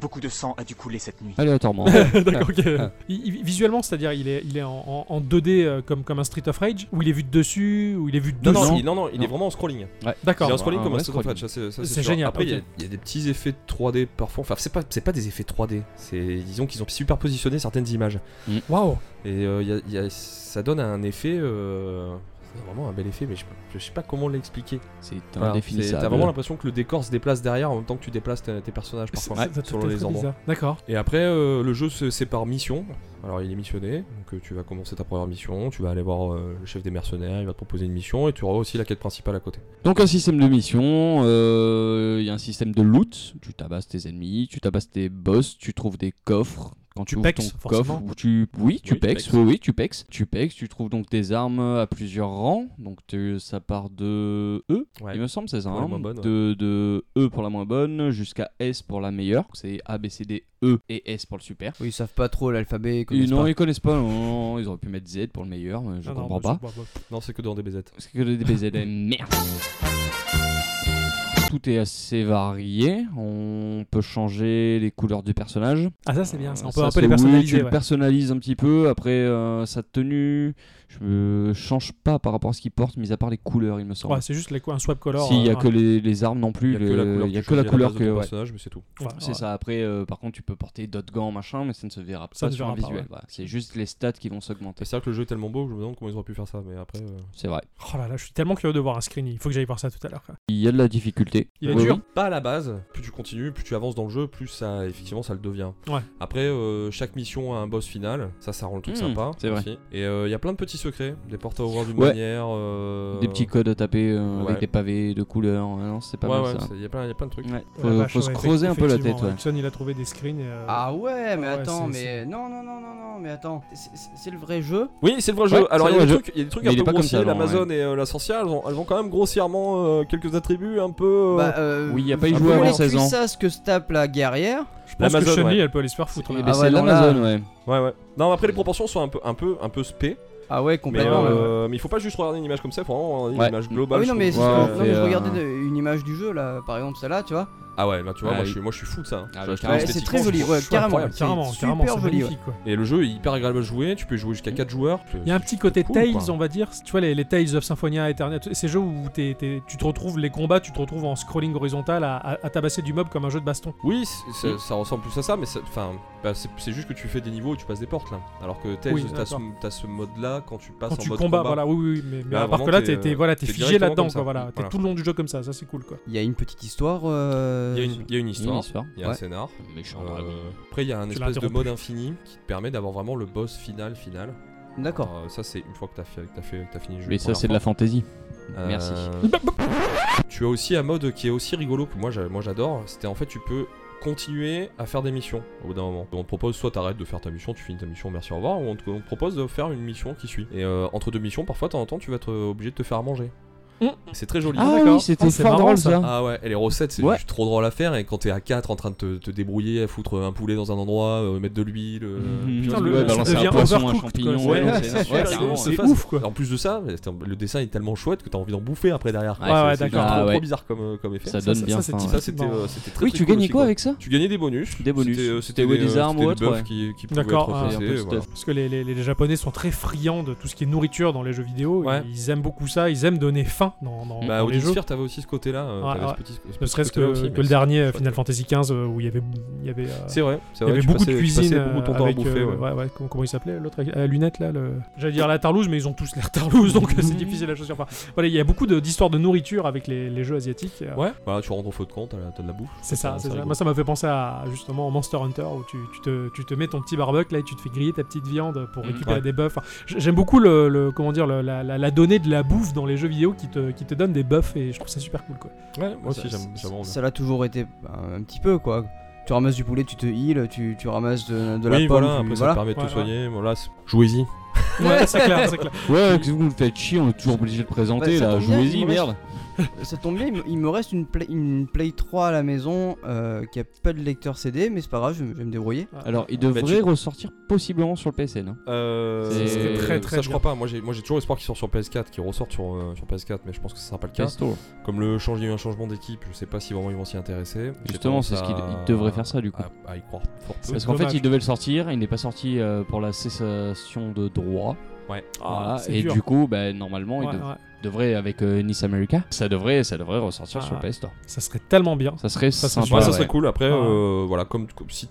Beaucoup de sang a dû couler cette nuit. Aléatoirement. (laughs) D'accord, ok. Il- il- visuellement, c'est-à-dire, il est, il est en, en- en 2D euh, comme, comme un Street of Rage, où il est vu de dessus, où il est vu de Non, dessous. non, il, non, non, il Non. est vraiment en scrolling. D'accord. Il est en scrolling un comme un vrai Street of Rage, ça, c'est ça, C'est c'est sûr. génial, Après, il y a- ok. il y, a des petits effets 3D parfois. Enfin, c'est pas, c'est pas des effets 3D. C'est, disons qu'ils ont super positionné certaines images. Waouh. Et euh, il y a- il y a- ça donne un effet. euh, c'est vraiment un bel effet, mais je, je sais pas comment l'expliquer. C'est Voilà, c'est- indéfinissable. T'as vraiment l'impression que le décor se déplace derrière en même temps que tu déplaces tes, tes personnages C'est- parfois. c'est- c'est selon les endroits. D'accord. Et après, euh, le jeu se sépare mission. Alors, il est missionné, donc euh, tu vas commencer ta première mission, tu vas aller voir euh, le chef des mercenaires, il va te proposer une mission, et tu auras aussi la quête principale à côté. Donc un système de mission, euh, il y a un système de loot, tu tabasses tes ennemis, tu tabasses tes boss, tu trouves des coffres. Quand Tu tu, ouvres pexes, ton forcément. coffre, tu... oui, tu Oui, tu pexes, pexes. oui, oui, tu pexes. Tu pexes, tu trouves donc des armes à plusieurs rangs, donc tu- ça part de E, Ouais. il me semble, c'est ça, hein, moins bonne, ouais. de, de E pour la moins bonne jusqu'à S pour la meilleure, c'est A, B, C, D, E et S pour le super. Oui, ils savent pas trop l'alphabet. ils non, pas. ils connaissent pas, non, ils auraient pu mettre Z pour le meilleur, mais je non, comprends pas. je- Non, c'est que dans DBZ. Parce que le DBZ est merde. Tout est assez varié. On peut changer les couleurs du personnage. Ah, ça, c'est bien. ça. On Euh, peut ça, un peu les oui, personnaliser. tu le ouais. personnalises un petit peu. Après, euh, sa tenue, je me change pas par rapport à ce qu'il porte, mis à part les couleurs, il me semble. Ouais, c'est juste les, un swap color. si, il y a euh, que les, les armes non plus. Il y a que la le- couleur, a que la couleur ouais. personnage, mais c'est tout. ouais, C'est ouais. ça. Après, euh, par contre, tu peux porter d'autres gants, machin, mais ça ne se verra Ça pas sur verra un pas, visuel. C'est juste les stats qui vont s'augmenter. C'est vrai que le jeu est tellement beau que je me demande comment ils auraient pu faire ça, mais après. euh, C'est vrai. Oh là là, je suis tellement curieux de voir un screen. Il faut que j'aille voir ça tout à l'heure. Il y a de la difficulté. Il est Oui, dur. oui. Pas à la base, plus tu continues, plus tu avances dans le jeu, plus ça, effectivement, ça le devient. Ouais. Après, euh, chaque mission a un boss final, ça, ça rend le truc Hmm, sympa. c'est vrai. Et il y a plein de petits secrets, des portes à ouvrir d'une Ouais. manière. euh, Des petits codes à taper euh, ouais. avec des pavés de couleurs. Ouais, non, c'est pas Ouais, mal ouais, ça. c'est- il y a plein, il y a plein de trucs. Ouais. Ouais, Faut, vache, faut se creuser un peu la tête. Ixon, il a trouvé des screens. Et, euh, Ah ouais, mais Ouais, attends, c'est- mais non, non, non, non, non, mais attends, c'est- c'est c'est le vrai jeu? Oui, c'est le vrai Ouais, jeu. Alors, c'est il y, a des trucs- il y a des trucs Mais un il peu pas comme grossiers. L'Amazon et la sorcière, elles ont, elles ont quand même grossièrement quelques attributs un peu. euh, Bah, euh, Oui, y a pas y vu jouer avant les 16 ans. cuissasses que se tape la guerrière. je pense que Chun-Li, ouais. elle peut aller se faire foutre. Eh là. ben, Ah c'est l'Amazon, ouais. Ouais, ouais. Non, après, les proportions sont un peu, un peu, un peu spé. Ah ouais, Mais, complètement. ouais. euh, mais il faut pas juste regarder une image comme ça, il faut vraiment regarder une Ouais. image Ah globale. oui, non, je mais, Ouais, non, mais je regardais une image du jeu là, par exemple celle-là, tu vois. Ah ouais, là tu vois, Ah, moi, oui. je suis, moi je suis fou de ça. Ah, Je- carrément. Ouais, c'est esthétiquement, très joli, je trouve ouais, ça carrément. incroyable. Carrément, c'est carrément, super c'est joli, magnifique, quoi. Et le jeu est hyper agréable à jouer, tu peux jouer jusqu'à 4 joueurs. Il y a un petit côté cool, Tales, quoi. on va dire. Tu vois, les, les Tales of Symphonia Eternal, ces jeux où t'es- t'es- tu te retrouves, les combats, tu te retrouves en scrolling horizontal à, à- à tabasser du mob comme un jeu de baston. Oui, c'est- ça ressemble plus à ça, mais enfin, bah, c'est c'est juste que tu fais des niveaux et tu passes des portes là. Alors que Tales, Oui, t'as ce, d'accord. t'as ce mode là quand tu passes Quand en tu mode combats, voilà, oui, oui, oui, mais, mais Là, à part que là, t'es, t'es t'es- euh, voilà, t'es t'es figé directement là-dedans, comme ça. quoi, voilà. T'es Voilà. tout le long du jeu comme ça, ça c'est cool, quoi. Il y a une petite histoire. euh, Il y, a une, il y a une histoire, il y a un scénar. Méchant Euh, après, il y a un espèce de mode infini qui te permet d'avoir vraiment le boss final final. D'accord. Euh, ça, c'est une fois que t'as fait, que t'as fait, que t'as fini le jeu. Mais ça, c'est de la fantaisie. Euh, Merci. (laughs) Tu as aussi un mode qui est aussi rigolo que moi j'a- moi j'adore. C'était en fait tu peux continuer à faire des missions au bout d'un moment. On te propose soit t'arrêtes de faire ta mission, tu finis ta mission, merci, au revoir, ou on te, on te propose de faire une mission qui suit. Et euh, entre deux missions, parfois, de temps en temps, tu vas être obligé de te faire à manger. Mm. C'est très joli. Ah d'accord. oui, c'était Ah, fort marrant, drôle ça. ça. Ah ouais, et les recettes, c'est Ouais. juste trop drôle à faire. Et quand t'es à 4 en train de te, te débrouiller, à foutre un poulet dans un endroit, euh, mettre de l'huile. Putain, le- Ouais, balancer un poisson, un champignon. quoi. Ouais, c'est- ouf quoi. En plus de ça, le dessin est tellement chouette que t'as envie d'en bouffer après derrière. Ouais, Ouais, d'accord. trop, Ah bizarre comme, euh, comme effet. Ça donne bien ça, c'était très Oui, tu gagnais quoi avec ça Tu gagnais des bonus. Des bonus. C'était, des, armes ou autre, D'accord, ah. Parce que les, les- les Japonais sont très friands de tout ce qui est nourriture dans les jeux vidéo. Ils aiment beaucoup ça. Ils aiment donner faim dans, dans, Bah, dans les jeux. T'avais aussi ce côté-là. euh, Ouais, ce petit- ce Ne serait-ce que, aussi, le dernier. Final Fantasy XV euh, où il y avait, il y avait, euh, C'est vrai, c'est il y avait tu beaucoup passais- de cuisine passais euh, beaucoup ton temps à avec, bouffer. euh, ouais. comment, comment il s'appelait l'autre à lunettes là le... j'allais dire la tarlouse mais ils ont tous l'air tarlouse donc c'est (laughs) difficile à choisir enfin, voilà il y a beaucoup d'histoires de nourriture avec les, les jeux asiatiques euh, Ouais, voilà, tu rentres au feu de camp, t'as de la bouffe. c'est ça, c'est ça. Moi, ça m'a fait penser à justement Monster Hunter où tu, te, mets ton petit barbecue là et tu te fais griller ta petite viande pour Mhm. récupérer des j- J'aime beaucoup le, comment dire la donnée de la bouffe dans les jeux vidéo qui te, qui te donne des buffs et je trouve ça super cool quoi. Ouais, moi aussi, Ça- j'aime j'aime vraiment bien. Ça l'a toujours été bah, un petit peu quoi. Tu ramasses du poulet, tu te heal, tu, tu ramasses de, de la Oui, pomme, voilà, tu- après ça te permet de te Ouais, soigner. Voilà, jouez-y. Ouais, c'est clair, c'est clair. Ouais, que vous nous faites chier, on est toujours obligé de le présenter Bah, ça là. tombe bien, Jouez-y, il me reste- merde. Ça tombe bien, il me, il me reste une Play, une Play 3 à la maison euh, qui a pas de lecteur CD, mais c'est pas grave, je, vais- je vais me débrouiller. Alors, il Bah, devrait tu- ressortir possiblement sur le PSN. hein. Euh, C'est- C'est très, très ça, je bien. crois pas. Moi, j'ai moi, j'ai toujours espoir qu'il sorte sur PS4, qu'il ressorte sur, euh, sur PS4, mais je pense que ce sera pas le cas. Comme le change, il y a eu un changement d'équipe, je sais pas si vraiment ils vont s'y intéresser. J'ai Justement, c'est ce qu'il à- il devrait faire ça du coup. À, à y croire fort peu. Parce qu'en fait, dommage. il devait le sortir, il n'est pas sorti euh, pour la cessation de droit. Ouais. Voilà, Ah, et dur. du coup, bah, normalement, il Ouais, dev- ouais. devrait, avec euh, Nice America, ça devrait, ça devrait ressortir Ah, sur le. PS Store. Ça serait tellement bien. Ça serait Ça, sympa. ça serait cool. Après, euh, voilà, comme, comme si,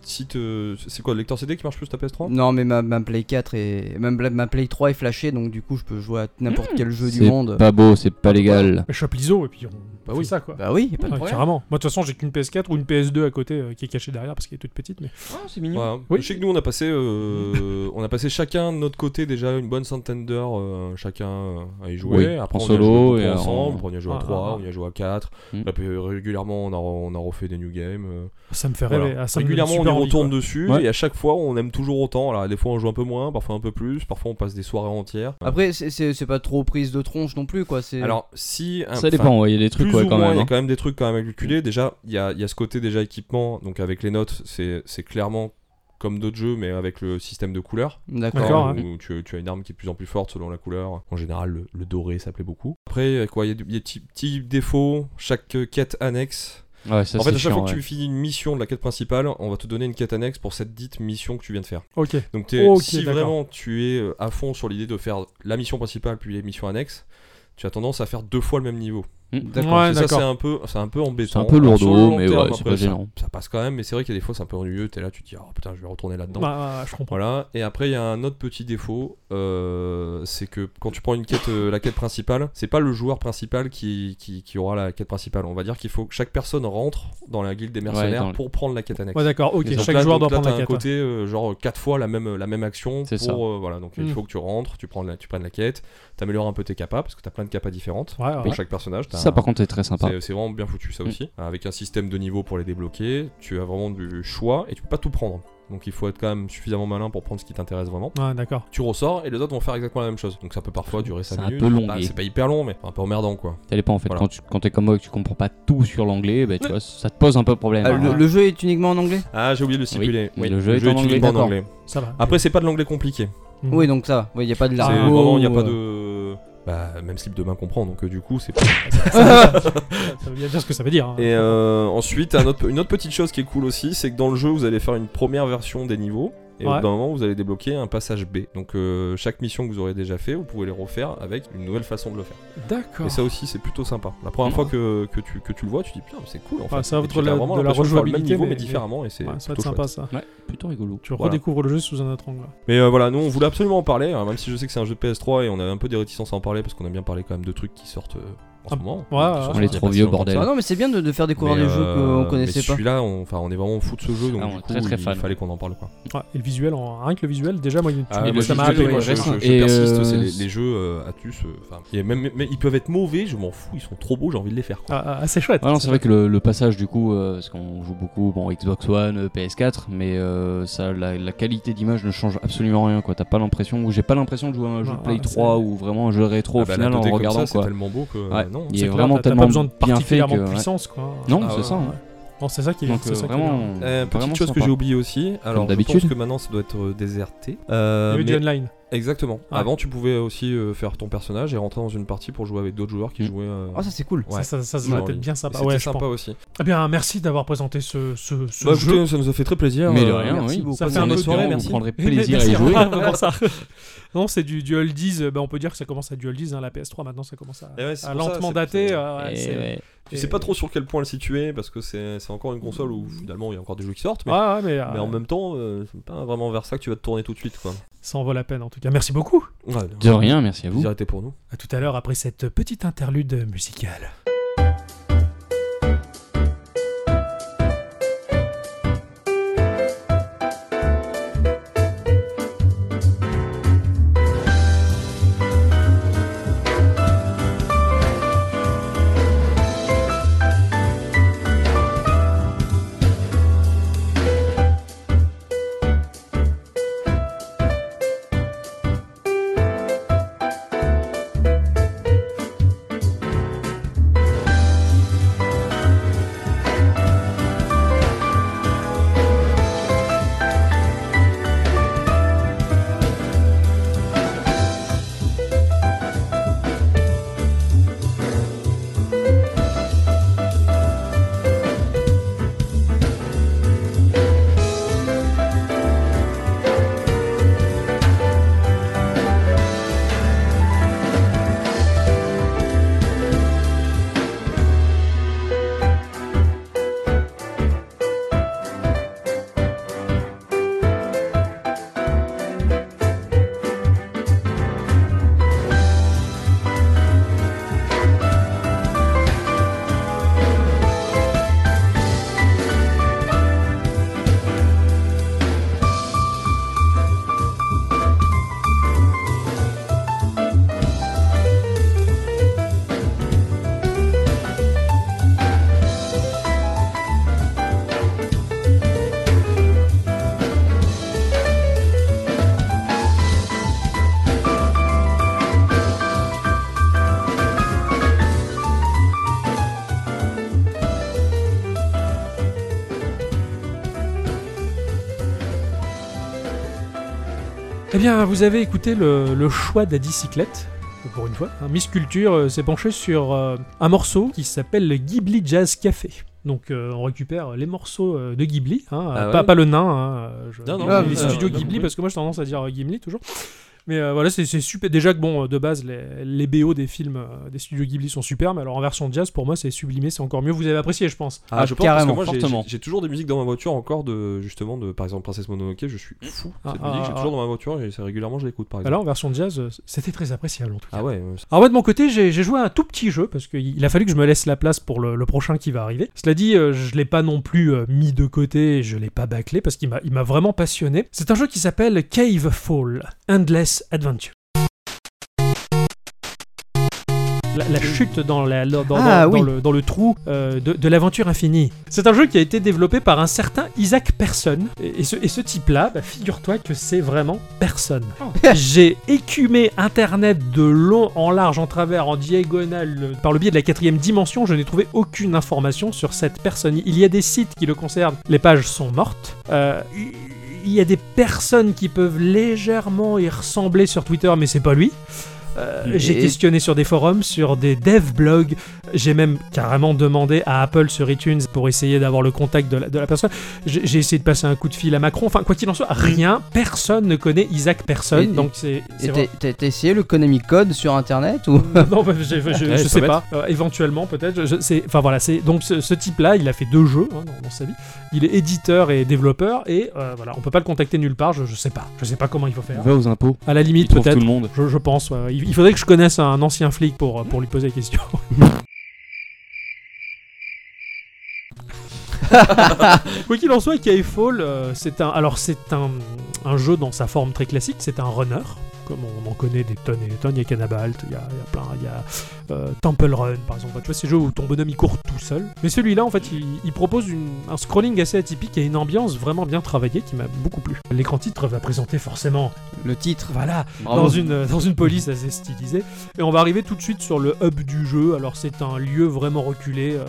c'est quoi le lecteur CD qui marche plus ta PS3 Non, mais ma, ma Play 4 et même ma Play 3 est flashée, donc du coup, je peux jouer à n'importe quel jeu du C'est monde. pas beau, c'est pas légal. Mais chope l'ISO et puis on Bah oui. ça quoi. Bah oui, pas de Ouais, problème. carrément. Moi de toute façon j'ai qu'une PS4 ou une PS2 à côté euh, qui est cachée derrière parce qu'elle est toute petite mais. Oh, c'est mignon. Oui. Je sais que nous on a passé, euh, on a passé chacun de notre côté déjà une bonne centaine d'heures, euh, chacun à y jouer. Oui, Après en on solo et en- ensemble. On y a joué à Ah, 3, ah, ah. on y a joué à 4. Mm. Là, puis, régulièrement on a, on a refait des new games. Ça me fait voilà. rêver. Ah, ça me donne régulièrement on y retourne quoi. dessus Ouais. et à chaque fois on aime toujours autant. Alors des fois on joue un peu moins, parfois un peu plus, parfois on passe des soirées entières. Après, c'est- pas trop prise de tronche non plus, quoi. c'est- Alors si Ça dépend, il y a des trucs ouais, ou quand moins, même. il y a hein. quand même des trucs quand même à calculer. Déjà, il y a, y a ce côté déjà équipement, donc avec les notes, c'est clairement comme d'autres jeux, mais avec le système de couleurs. D'accord. Où hein. tu, tu as une arme qui est de plus en plus forte selon la couleur. En général, le, le doré, ça plaît beaucoup. Après, quoi, il y a des petits, petits défauts. Chaque euh, quête annexe. Ouais, ça, en fait, à chaque chiant, fois que ouais. tu finis une mission de la quête principale, on va te donner une quête annexe pour cette dite mission que tu viens de faire. Ok. Donc, si vraiment tu es euh, à fond sur l'idée de faire la mission principale puis les missions annexes, tu as tendance à faire deux fois le même niveau. D'accord. Ouais, Et ça, d'accord. c'est un peu, c'est un peu embêtant. C'est un peu lourdeau, long mais terme, ouais, c'est après, pas ça- gênant. Ça, passe quand même, mais c'est vrai qu'il y a des fois, c'est un peu ennuyeux. T'es là, tu te dis, oh putain, je vais retourner là-dedans. Bah, je comprends. Voilà, et après il y a un autre petit défaut, euh, c'est que quand tu prends une quête, euh, la quête principale, c'est pas le joueur principal qui, qui, qui aura la quête principale. On va dire qu'il faut que chaque personne rentre dans la guilde des mercenaires le- pour prendre la quête annexe. Ouais, d'accord. Ok. Donc Chaque là, joueur donc doit là, prendre la un quête. côté euh, genre quatre fois la même, la même action C'est pour ça. euh, voilà donc il Mm. faut que tu rentres, tu prends la, tu prennes la quête, t'améliores un peu tes capas parce que t'as plein de capas différentes pour chaque personnage. Ça, par contre, c'est très sympa. c'est vraiment bien foutu ça Mm. aussi. Avec un système de niveau pour les débloquer, tu as vraiment du choix et tu peux pas tout prendre. Donc il faut être quand même suffisamment malin pour prendre ce qui t'intéresse vraiment. Ouais, d'accord. Tu ressors et les autres vont faire exactement la même chose. Donc ça peut parfois durer 5 C'est un minutes. peu long, Bah, c'est pas hyper long, mais un peu emmerdant quoi. Ça dépend en fait. Voilà. Quand tu quand t'es comme moi et que tu comprends pas tout sur l'anglais, bah, tu vois, ça te pose un peu problème. Ah, hein. le, le jeu est uniquement en anglais? Ah, j'ai oublié de le stipuler. Oui, le jeu est en anglais. uniquement en anglais. Ça va. Après, c'est pas de l'anglais compliqué. Mhm. Oui, donc ça va. Il n'y a pas de vraiment, il y a pas euh, de. Bah, même slip de main comprend, donc euh, du coup, c'est. (laughs) ça veut bien dire ce que ça veut dire. hein. Et euh, ensuite, un autre- une autre petite chose qui est cool aussi, c'est que dans le jeu, vous allez faire une première version des niveaux. Et au bout d'un moment, vous allez débloquer un passage B. Donc, euh, chaque mission que vous aurez déjà fait, vous pouvez les refaire avec une nouvelle façon de le faire. D'accord. Et ça aussi, c'est plutôt sympa. La première fois que, que, tu, que tu le vois, tu dis putain, mais c'est cool en fait. Ah, ça va de la- vraiment de la l'impression de faire le même rejouabilité, niveau, mais, mais- différemment. Et c'est Ouais, ça va être sympa chouette. ça. Ouais, plutôt rigolo. Tu Voilà. redécouvres le jeu sous un autre angle. Mais euh, voilà, nous on voulait absolument en parler, hein, même si je sais que c'est un jeu de PS3 et on avait un peu des réticences à en parler parce qu'on aime bien parler quand même de trucs qui sortent euh, en ce moment. ouais, ouais. Sur- On est trop vieux, bordel. Ah non, mais c'est bien de, de faire découvrir Mais, des jeux euh, qu'on connaissait mais pas. Celui-là, on, enfin, on est vraiment fou de ce jeu, donc Ah, du coup, très, très il fan. fallait qu'on en parle. Quoi. Ouais, et le visuel, en... rien que le visuel, déjà, moi, Ah, moi, ça m'a je- happé. moi, je, je- je Et, persiste, euh, c'est les, les jeux euh, Atus. euh, même, mais ils peuvent être mauvais, je m'en fous, ils sont trop beaux, j'ai envie de les faire. Quoi. Ah, ah, c'est chouette. Ah non, c'est vrai que le, le passage du coup, euh, parce qu'on joue beaucoup, bon, Xbox One, euh, PS4, mais euh, ça, la, la qualité d'image ne change absolument rien, quoi. T'as pas l'impression, ou j'ai pas l'impression de jouer à un jeu Ouais, Play ouais, 3 c'est- ou vraiment un jeu rétro Ah au bah, final en 2D comme regardant, ça, quoi. C'est tellement beau que Ouais. Non. Il est clair, vraiment tellement pas besoin de bien fait particulièrement que, de puissance, quoi. Non, Ah c'est ouais, ça. ouais. hein. Non, c'est ça qui est Donc euh, qui est vraiment. Euh, vraiment petite chose que j'ai oublié aussi. Alors, je d'habitude. pense que maintenant ça doit être euh, déserté. Il y Euh, avait du mais- online. Exactement. Ouais. Avant, tu pouvais aussi euh, faire ton personnage et rentrer dans une partie pour jouer avec d'autres joueurs qui Mm. jouaient. euh, Oh, ça c'est cool. ouais. Ça, ça, ça, bien sympa. C'était Ouais, sympa pense. aussi. Eh bien, merci d'avoir présenté ce, ce, ce Bah, jeu. écoutez, ça nous a fait très plaisir. Mais de euh, rien, merci oui. beaucoup. Ça Passez fait un bonne soirée, merci. Vous prendrez (laughs) plaisir à y jouer. ça. (laughs) Non, c'est du, du oldies. Bah, on peut dire que ça commence à du oldies. Hein, la PS3 maintenant, ça commence à, c'est à lentement dater. euh, ouais. Je sais pas trop sur quel point le situer parce que c'est c'est encore une console où finalement il y a encore des jeux qui sortent. Mais, euh, en même temps, euh, c'est pas vraiment vers ça que tu vas te tourner tout de suite. Ça en vaut la peine en tout cas. Merci beaucoup. Ouais, De rien, merci à vous. Était pour nous. À tout à l'heure après cette petite interlude musicale. Eh bien, vous avez écouté le, le choix d'Adi Cyclette, pour une fois. Hein, Miss Culture euh, s'est penché sur euh, un morceau qui s'appelle le Ghibli Jazz Café. Donc euh, on récupère les morceaux de Ghibli, hein, Ah euh, ouais pas, pas le nain, hein, je- Non, non, les ah, studios euh, non, Ghibli, oui. parce que moi j'ai tendance à dire Ghibli toujours. Mais euh, voilà, c'est c'est super. Déjà que bon, euh, de base, les, les BO des films euh, des studios Ghibli sont super, mais alors en version jazz, pour moi, c'est sublimé, c'est encore mieux. Vous avez apprécié, je pense. Ah, je pense parce que moi j'ai- fortement. j'ai j'ai toujours des musiques dans ma voiture encore de justement de par exemple Princesse Mononoke. Je suis fou. Ah, Cette ah, musique, j'ai ah, toujours dans ma voiture et c'est régulièrement je l'écoute par exemple. Alors en version jazz, c'était très appréciable en tout cas. ah ouais. Alors moi de mon côté, j'ai joué à un tout petit jeu parce qu'il a fallu que je me laisse la place pour le, le prochain qui va arriver. Cela dit, euh, je l'ai pas non plus mis de côté, je l'ai pas bâclé parce qu'il m'a il m'a vraiment passionné. C'est un jeu qui s'appelle Cave Fall Endless Adventure. La, la chute dans, la, dans, dans- Ah, dans oui. le, dans le trou euh, de, de l'aventure infinie. C'est un jeu qui a été développé par un certain Isaac Person. Et, et ce, et ce type-là, bah, figure-toi que c'est vraiment personne. (laughs) J'ai écumé Internet de long en large, en travers, en diagonale, euh, par le biais de la quatrième dimension. Je n'ai trouvé aucune information sur cette personne. Il y a des sites qui le concernent. Les pages sont mortes. Euh, y a des personnes qui peuvent légèrement y ressembler sur Twitter, mais c'est pas lui. Euh, Et- J'ai questionné sur des forums, sur des dev blogs. J'ai même carrément demandé à Apple sur iTunes pour essayer d'avoir le contact de la, de la personne. J'ai essayé de passer un coup de fil à Macron. Enfin, quoi qu'il en soit, rien. Personne ne connaît Isaac Personne. Et- donc c'est. t'as- essayé le Konami Code sur internet ou (laughs) non, bah, je, je- je- Ouais, je ça sais pas. Euh, éventuellement, peut-être. Enfin voilà, c'est donc ce, ce type-là, il a fait deux jeux hein, dans, dans sa vie. Il est éditeur et développeur et euh, voilà, on peut pas le contacter nulle part. Je, je sais pas. Je sais pas comment il faut faire. Va aux impôts. À la Il limite, peut-être. le monde. Je, je pense. ouais, il, il faudrait que je connaisse un ancien flic pour, pour lui poser la question. (laughs) Quoi qu'il en soit, Fall, euh, c'est un, alors c'est un, un jeu dans sa forme très classique, c'est un runner, comme on en connaît des tonnes et des tonnes. Il y a Cannabalt, il y a, il y a plein, il y a euh, Temple Run par exemple. Tu vois, ces jeux où ton bonhomme il court tout seul. Mais celui-là, en fait, il, il propose une- un scrolling assez atypique et une ambiance vraiment bien travaillée qui m'a beaucoup plu. L'écran titre va présenter forcément, Le titre. voilà, Bravo. dans une, dans une police assez stylisée. Et on va arriver tout de suite sur le hub du jeu. Alors c'est un lieu vraiment reculé euh,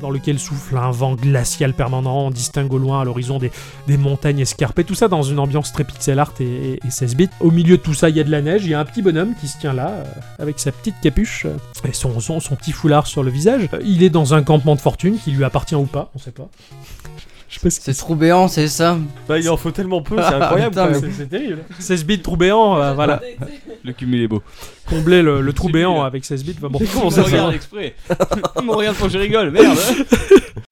dans lequel souffle un vent glacial permanent. On distingue au loin à l'horizon des, des montagnes escarpées. Tout ça dans une ambiance très pixel art et, et 16 bits. Au milieu de tout ça, il y a de la neige. Il y a un petit bonhomme qui se tient là euh, avec sa petite capuche euh, et son, son, son petit foulard sur le visage. Euh, Il est dans un campement de fortune qui lui appartient ou pas. On sait pas. (laughs) Je sais pas si C'est trop béant, c'est ça Bah, il en faut tellement peu, c'est incroyable. (laughs) Putain, mais c'est c'est terrible. 16 bits trou béant, euh, voilà. (laughs) Le cumul est beau. Combler le, le trou C'est béant nul. avec 16 bits. Bah, bon, On ça, ça va. regarde exprès. On regarde quand je rigole, merde.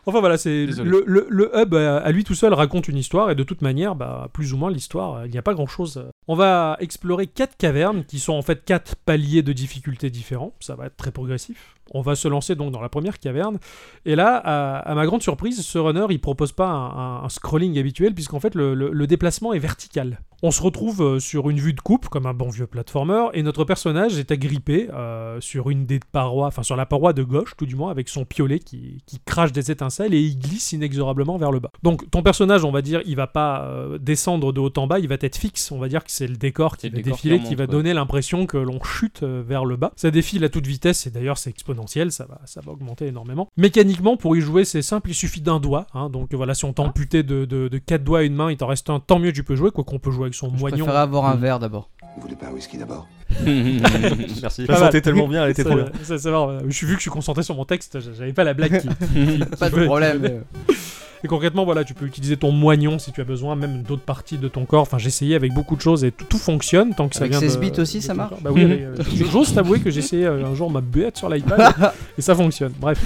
Enfin voilà, c'est le, le, le hub euh, à lui tout seul raconte une histoire et de toute manière, bah, plus ou moins l'histoire, euh, il n'y a pas grand chose. On va explorer quatre cavernes qui sont en fait quatre paliers de difficulté différents. Ça va être très progressif. On va se lancer donc dans la première caverne. Et là, à, à ma grande surprise, ce runner il propose pas un, un- un scrolling habituel puisqu'en fait le, le- le déplacement est vertical. On se retrouve euh, sur une vue de coupe comme un bon vieux platformer et notre personnage est agrippé euh, sur une des parois, enfin sur la paroi de gauche tout du moins avec son piolet qui, qui crache des étincelles et il glisse inexorablement vers le bas. Donc ton personnage, on va dire, il va pas euh, descendre de haut en bas, il va être fixe. On va dire que c'est le décor qui va décor défiler, qui qui va ouais. donner l'impression que l'on chute euh, vers le bas. Ça défile à toute vitesse et d'ailleurs c'est exponentiel, ça va, ça va augmenter énormément. Mécaniquement, pour y jouer, c'est simple, il suffit d'un doigt. hein. donc voilà, si on t'a amputé de, de, de quatre doigts à une main, il t'en reste un, tant mieux tu peux jouer, quoi qu'on peut jouer avec son Je moignon. préférais avoir un Mm. verre d'abord. Vous voulez pas un whisky d'abord (laughs) Merci. Mal. sentait tellement bien, elle était Ça, trop bien. ça, ça va, je suis vu que je suis concentré sur mon texte, j'avais pas la blague qui, qui- (laughs) Pas qui de veut- problème. Et concrètement, voilà, tu peux utiliser ton moignon si tu as besoin, même d'autres parties de ton corps. Enfin, j'ai essayé avec beaucoup de choses et tout, tout fonctionne tant que ça Avec vient 16 de- bits aussi, de ça marche corps. Bah oui, (laughs) avec, euh, j'ose t'avouer que j'ai essayé euh, un jour ma buette sur l'iPad et ça fonctionne. Bref.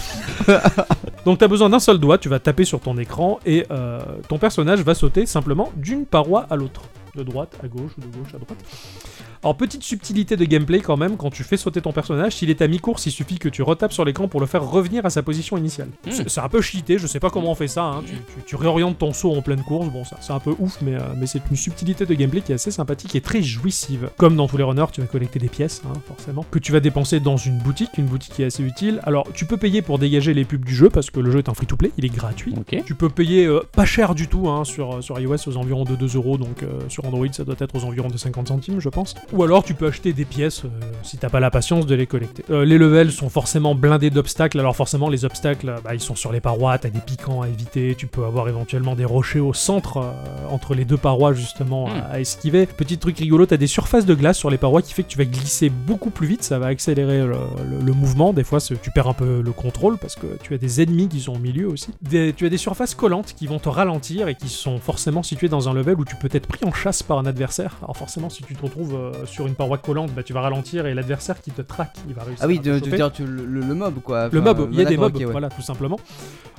Donc t'as besoin d'un seul doigt, tu vas taper sur ton écran et euh, ton personnage va sauter simplement d'une paroi à l'autre. De droite à gauche ou de gauche à droite. Alors petite subtilité de gameplay quand même, quand tu fais sauter ton personnage, s'il est à mi-course, il suffit que tu retapes sur l'écran pour le faire revenir à sa position initiale. C'est c'est un peu cheaté, je sais pas comment on fait ça, hein. tu, tu- tu réorientes ton saut en pleine course, bon ça c'est un peu ouf, mais, euh, mais c'est une subtilité de gameplay qui est assez sympathique et très jouissive. Comme dans tous les runners, tu vas collecter des pièces, hein, forcément, que tu vas dépenser dans une boutique, une boutique qui est assez utile. Alors tu peux payer pour dégager les pubs du jeu, parce que le jeu est un free-to-play, il est gratuit. Tu peux payer euh, pas cher du tout hein, sur, sur iOS aux environs de 2 euros, donc euh, sur Android ça doit être aux environs de 50 centimes je pense. Ou alors tu peux acheter des pièces euh, si t'as pas la patience de les collecter. Euh, les levels sont forcément blindés d'obstacles, alors forcément les obstacles euh, bah, ils sont sur les parois, t'as des piquants à éviter, tu peux avoir éventuellement des rochers au centre, euh, entre les deux parois justement Hmm. à, à esquiver. Petit truc rigolo, t'as des surfaces de glace sur les parois qui fait que tu vas glisser beaucoup plus vite, ça va accélérer le, le- le mouvement, des fois tu perds un peu le contrôle parce que tu as des ennemis qui sont au milieu aussi. Des- tu as des surfaces collantes qui vont te ralentir et qui sont forcément situées dans un level où tu peux être pris en chasse par un adversaire. Alors forcément si tu te retrouves euh, sur une paroi collante, bah, tu vas ralentir et l'adversaire qui te traque, il va réussir Ah oui, à te de, de choper. dire tu- le, mob quoi. Le mob, il y a des mobs, ouais. voilà, tout simplement.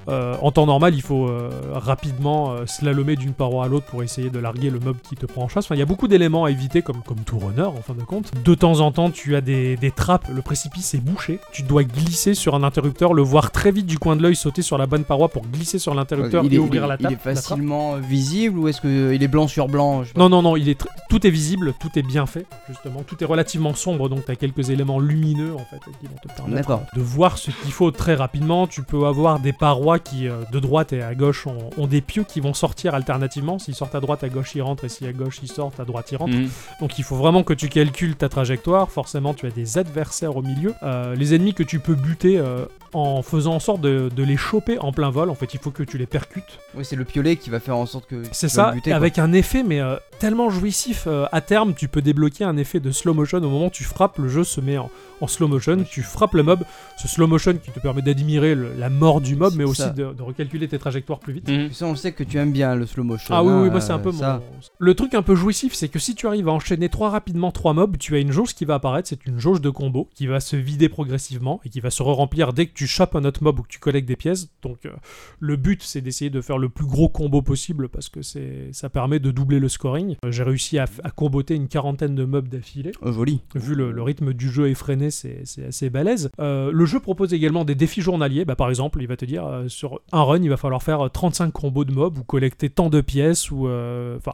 Euh, en temps normal, il faut euh, rapidement euh, slalomer d'une paroi à l'autre pour essayer de larguer le mob qui te prend en chasse. Enfin, il y a beaucoup d'éléments à éviter, comme, comme tout runner, en fin de compte. De temps en temps, tu as des, des trappes, le précipice est bouché. Tu dois glisser sur un interrupteur, le voir très vite du coin de l'œil, sauter sur la bonne paroi pour glisser sur l'interrupteur il et est, ouvrir il- la il tape. est la trappe. facilement visible ou est-ce qu'il est blanc sur blanc. Non, non, non, il est tout est visible, tout est bien fait, justement. Tout est relativement sombre, donc tu as quelques éléments lumineux, en fait, qui vont te permettre de voir ce qu'il faut très rapidement. Tu peux avoir des parois qui, euh, de droite et à gauche, ont, ont des pieux qui vont sortir alternativement. S'ils sortent à droite, à gauche, ils rentrent, et si à gauche, ils sortent, à droite, ils rentrent. Mhm. Donc il faut vraiment que tu calcules ta trajectoire. Forcément, tu as des adversaires au milieu. Euh, les ennemis que tu peux buter euh, en faisant en sorte de, de les choper en plein vol. En fait, il faut que tu les percutes. Oui, c'est le piolet qui va faire en sorte que. C'est ça, le buter, quoi. avec un effet mais euh, tellement jouissif. euh, à terme, tu peux débloquer un effet de slow motion au moment où tu frappes, le jeu se met en, en slow motion. Tu frappes le mob, ce slow motion qui te permet d'admirer le- la mort du mob, mais aussi décides de, de recalculer tes trajectoires plus vite. Mhm. Ça, on sait que tu aimes bien le slow motion. Ah oui, hein, oui, moi c'est un peu euh, ça. mon. Le truc un peu jouissif, c'est que si tu arrives à enchaîner trop rapidement trois mobs, tu as une jauge qui va apparaître, c'est une jauge de combo qui va se vider progressivement et qui va se re-remplir dès que tu chopes un autre mob ou que tu collectes des pièces. Donc euh, le but c'est d'essayer de faire le plus gros combo possible parce que c'est ça permet de doubler le scoring. Euh, J'ai réussi à, à comboter une quarantaine de mobs d'affilée. Oh, joli. Vu le, le rythme du jeu effréné, c'est c'est assez balèze. Euh, le jeu propose également des défis journaliers. Bah, par exemple, il va te dire euh, sur un run, il va falloir faire euh, 35 combos de mobs ou collecter tant de pièces ou euh, enfin.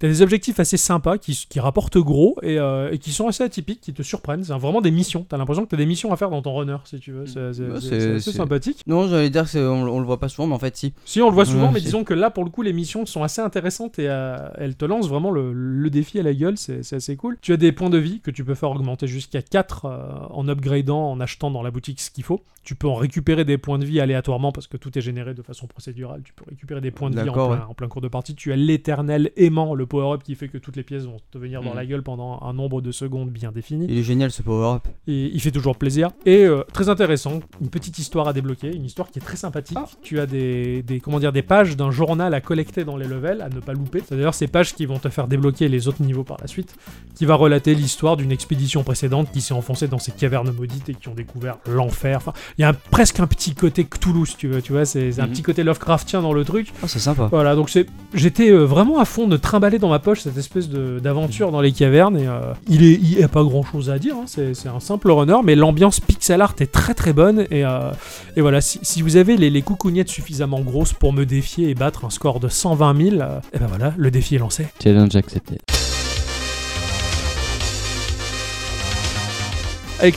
T'as des objectifs assez sympas qui, qui rapportent gros et, euh, et qui sont assez atypiques, qui te surprennent. C'est vraiment des missions. T'as l'impression que t'as des missions à faire dans ton runner, si tu veux. C'est Ouais, c'est assez sympathique. Non, j'allais dire c'est- on, le voit pas souvent, mais en fait, si. Si, on le voit souvent, Ouais, mais disons que là, pour le coup, les missions sont assez intéressantes et euh, elles te lancent vraiment le, le défi à la gueule, c'est assez cool. Tu as des points de vie que tu peux faire augmenter jusqu'à 4 euh, en upgradant, en achetant dans la boutique ce qu'il faut. Tu peux en récupérer des points de vie aléatoirement parce que tout est généré de façon procédurale. Tu peux récupérer des points de vie en plein, ouais. en plein cours de partie. Tu as l'éternel aimant, le power-up qui fait que toutes les pièces vont te venir dans Mhm. la gueule pendant un nombre de secondes bien défini Il est génial ce power-up. et il fait toujours plaisir. Et euh, très intéressant, une petite histoire à débloquer, une histoire qui est très sympathique. Ah. Tu as des, des, comment dire, des pages d'un journal à collecter dans les levels, à ne pas louper. C'est d'ailleurs ces pages qui vont te faire débloquer les autres niveaux par la suite, qui va relater l'histoire d'une expédition précédente qui s'est enfoncée dans ces cavernes maudites et qui ont découvert l'enfer. Enfin, il y a un- presque un petit côté Cthulhu, si tu veux, tu vois, c'est un Mhm. petit côté Lovecraftien dans le truc. Oh, c'est sympa. Voilà, donc j'étais euh, vraiment à fond de trimballer dans ma poche cette espèce d'aventure dans les cavernes et euh, il est, il y a pas grand chose à dire, hein, c'est, un simple runner, mais l'ambiance pixel art est très très bonne et, euh, et voilà, si, si vous avez les, les coucougnettes suffisamment grosses pour me défier et battre un score de 120 000, euh, et ben voilà, le défi est lancé. Challenge accepté.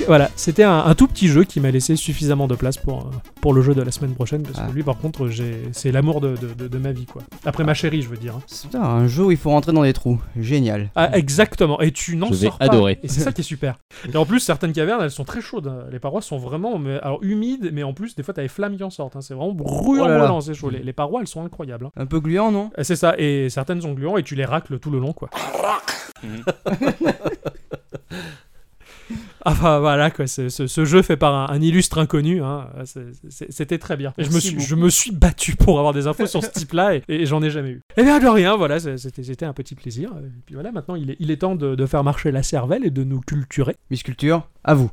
Voilà, c'était un, un tout petit jeu qui m'a laissé suffisamment de place pour, euh, pour le jeu de la semaine prochaine parce Ah. que lui par contre c'est l'amour de, de- de- de ma vie quoi. Après ma chérie je veux dire. hein. C'est putain, un jeu où il faut rentrer dans des trous. Génial. Ah, exactement. Et tu n'en sors pas. adorer. Et c'est ça (laughs) qui est super. Et en plus, certaines cavernes, elles sont très chaudes. hein. Les parois sont vraiment mais, alors, humides, mais en plus, des fois, t'as les flammes qui en sortent. hein. C'est vraiment brûlant, Oh là là. brûlant, c'est chaud. Les, les parois, elles sont incroyables. hein. Un peu gluant, non? Et C'est ça. Et certaines sont gluants et tu les racles tout le long, quoi. (laughs) (laughs) Enfin voilà quoi, ce, ce jeu fait par un, un illustre inconnu, hein. C'était très bien. Et je me, suis, beaucoup. je me suis battu pour avoir des infos sur ce (laughs) type-là et, et j'en ai jamais eu. Eh bien de rien, voilà, c'était c'était un petit plaisir. Et puis voilà, maintenant il est, il est temps de, de faire marcher la cervelle et de nous culturer. Miss Culture, à vous.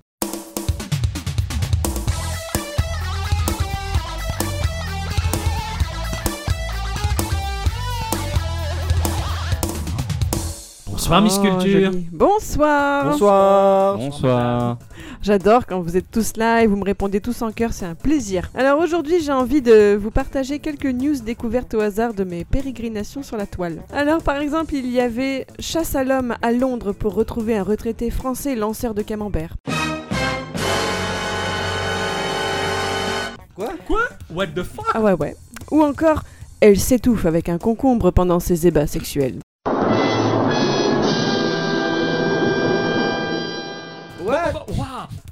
Bonsoir Miss Oh, Culture. joli. Bonsoir. Bonsoir. Bonsoir. J'adore quand vous êtes tous là et vous me répondez tous en cœur, c'est un plaisir. Alors aujourd'hui, j'ai envie de vous partager quelques news découvertes au hasard de mes pérégrinations sur la toile. Alors par exemple, il y avait chasse à l'homme à Londres pour retrouver un retraité français lanceur de camembert. What the fuck? Ah ouais ouais. Ou encore, elle s'étouffe avec un concombre pendant ses ébats sexuels.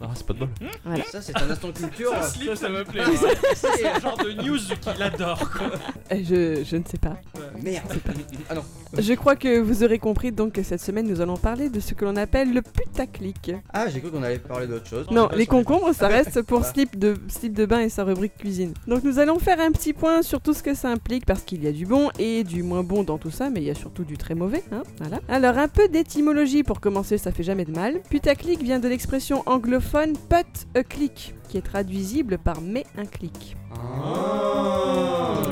Ah, c'est pas de bol. ça c'est un instant culture. slip, ça me plaît. C'est le genre de news qu'il adore. Euh, Je, je ne sais pas. Merde. Ah non. Je crois que vous aurez compris donc que cette semaine nous allons parler de ce que l'on appelle le putaclic. Ah, j'ai cru qu'on allait parler d'autre chose. Non, les concombres, ça Ah, reste pour slip de, slip de bain et sa rubrique cuisine. Donc nous allons faire un petit point sur tout ce que ça implique, parce qu'il y a du bon et du moins bon dans tout ça, mais il y a surtout du très mauvais. Hein voilà. Alors un peu d'étymologie pour commencer, ça fait jamais de mal. Putaclic vient de l'expression anglophone put a click, qui est traduisible par mais un clic.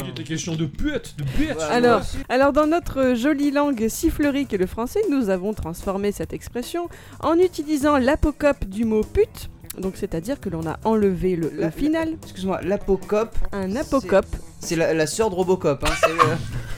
Il y a des questions de pute, de bitch. Alors, alors dans notre jolie langue sifflerie qu'est le français, nous avons transformé cette expression en utilisant l'apocope du mot pute. Donc c'est-à-dire que l'on a enlevé le, La- E final, Excuse-moi, l'apocope, un apocope. c'est la, la sœur de Robocop. Hein,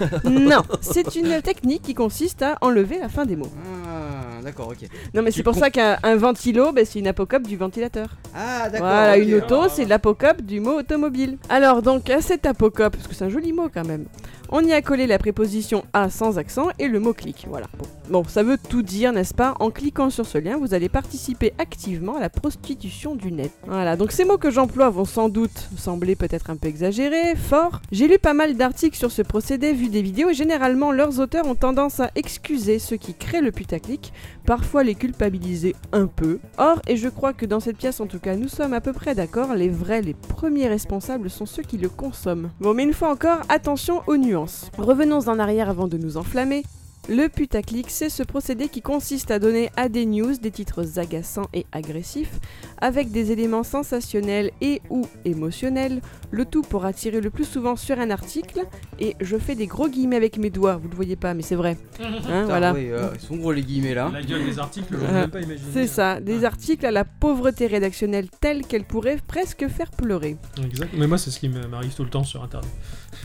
euh, (laughs) Non, c'est une technique qui consiste à enlever la fin des mots. Ah, d'accord, ok. Non mais c'est pour ça qu'un un ventilo, ben, c'est une apocope du ventilateur. Ah, d'accord. Voilà, une auto, c'est l'apocope du mot automobile. Alors donc à cet apocope, parce que c'est un joli mot quand même, On y a collé la préposition à sans accent et le mot clic. Voilà. Bon. bon, ça veut tout dire, n'est-ce pas? En cliquant sur ce lien, vous allez participer activement à la prostitution du net. Voilà, donc ces mots que j'emploie vont sans doute sembler peut-être un peu exagérés, forts. J'ai lu pas mal d'articles sur ce procédé, vu des vidéos, et généralement leurs auteurs ont tendance à excuser ceux qui créent le putaclic, parfois les culpabiliser un peu. Or, et je crois que dans cette pièce en tout cas, nous sommes à peu près d'accord, les vrais, les premiers responsables sont ceux qui le consomment. Bon, mais une fois encore, attention aux nuances. Revenons en arrière avant de nous enflammer. Le putaclic, c'est ce procédé qui consiste à donner à des news des titres agaçants et agressifs, avec des éléments sensationnels et ou émotionnels, le tout pour attirer le plus souvent sur un article, et je fais des gros guillemets avec mes doigts, vous le voyez pas, mais c'est vrai. (laughs) Hein, voilà. oui, euh, ils sont gros les guillemets là. La gueule des articles, j'ose même pas C'est ça, des articles à la pauvreté rédactionnelle telle qu'elle pourrait presque faire pleurer. Exact. Mais moi, c'est ce qui m'arrive tout le temps sur internet.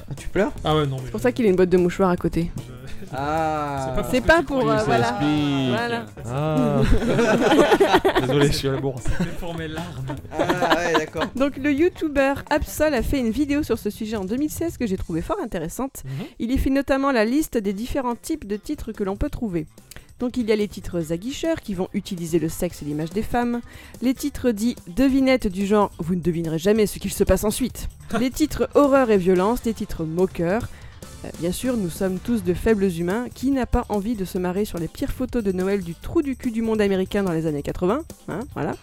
Ah, tu pleures? Ah ouais, non. Mais C'est pour ça qu'il a une boîte de mouchoirs à côté. Ah. C'est pas pour. euh, voilà. voilà. Ah. (laughs) Désolé, je suis à la bourre. Pour mes larmes. Ah ouais, d'accord. Donc le YouTuber Absol a fait une vidéo sur ce sujet en 2016 que j'ai trouvé fort intéressante. Mhm. Il y fait notamment la liste des différents types de titres que l'on peut trouver. Donc il y a les titres aguicheurs qui vont utiliser le sexe et l'image des femmes, les titres dits devinettes du genre vous ne devinerez jamais ce qu'il se passe ensuite, les titres horreur et violence, les titres moqueurs. Euh, bien sûr, nous sommes tous de faibles humains. Qui n'a pas envie de se marrer sur les pires photos de Noël du trou du cul du monde américain dans les années 80 hein.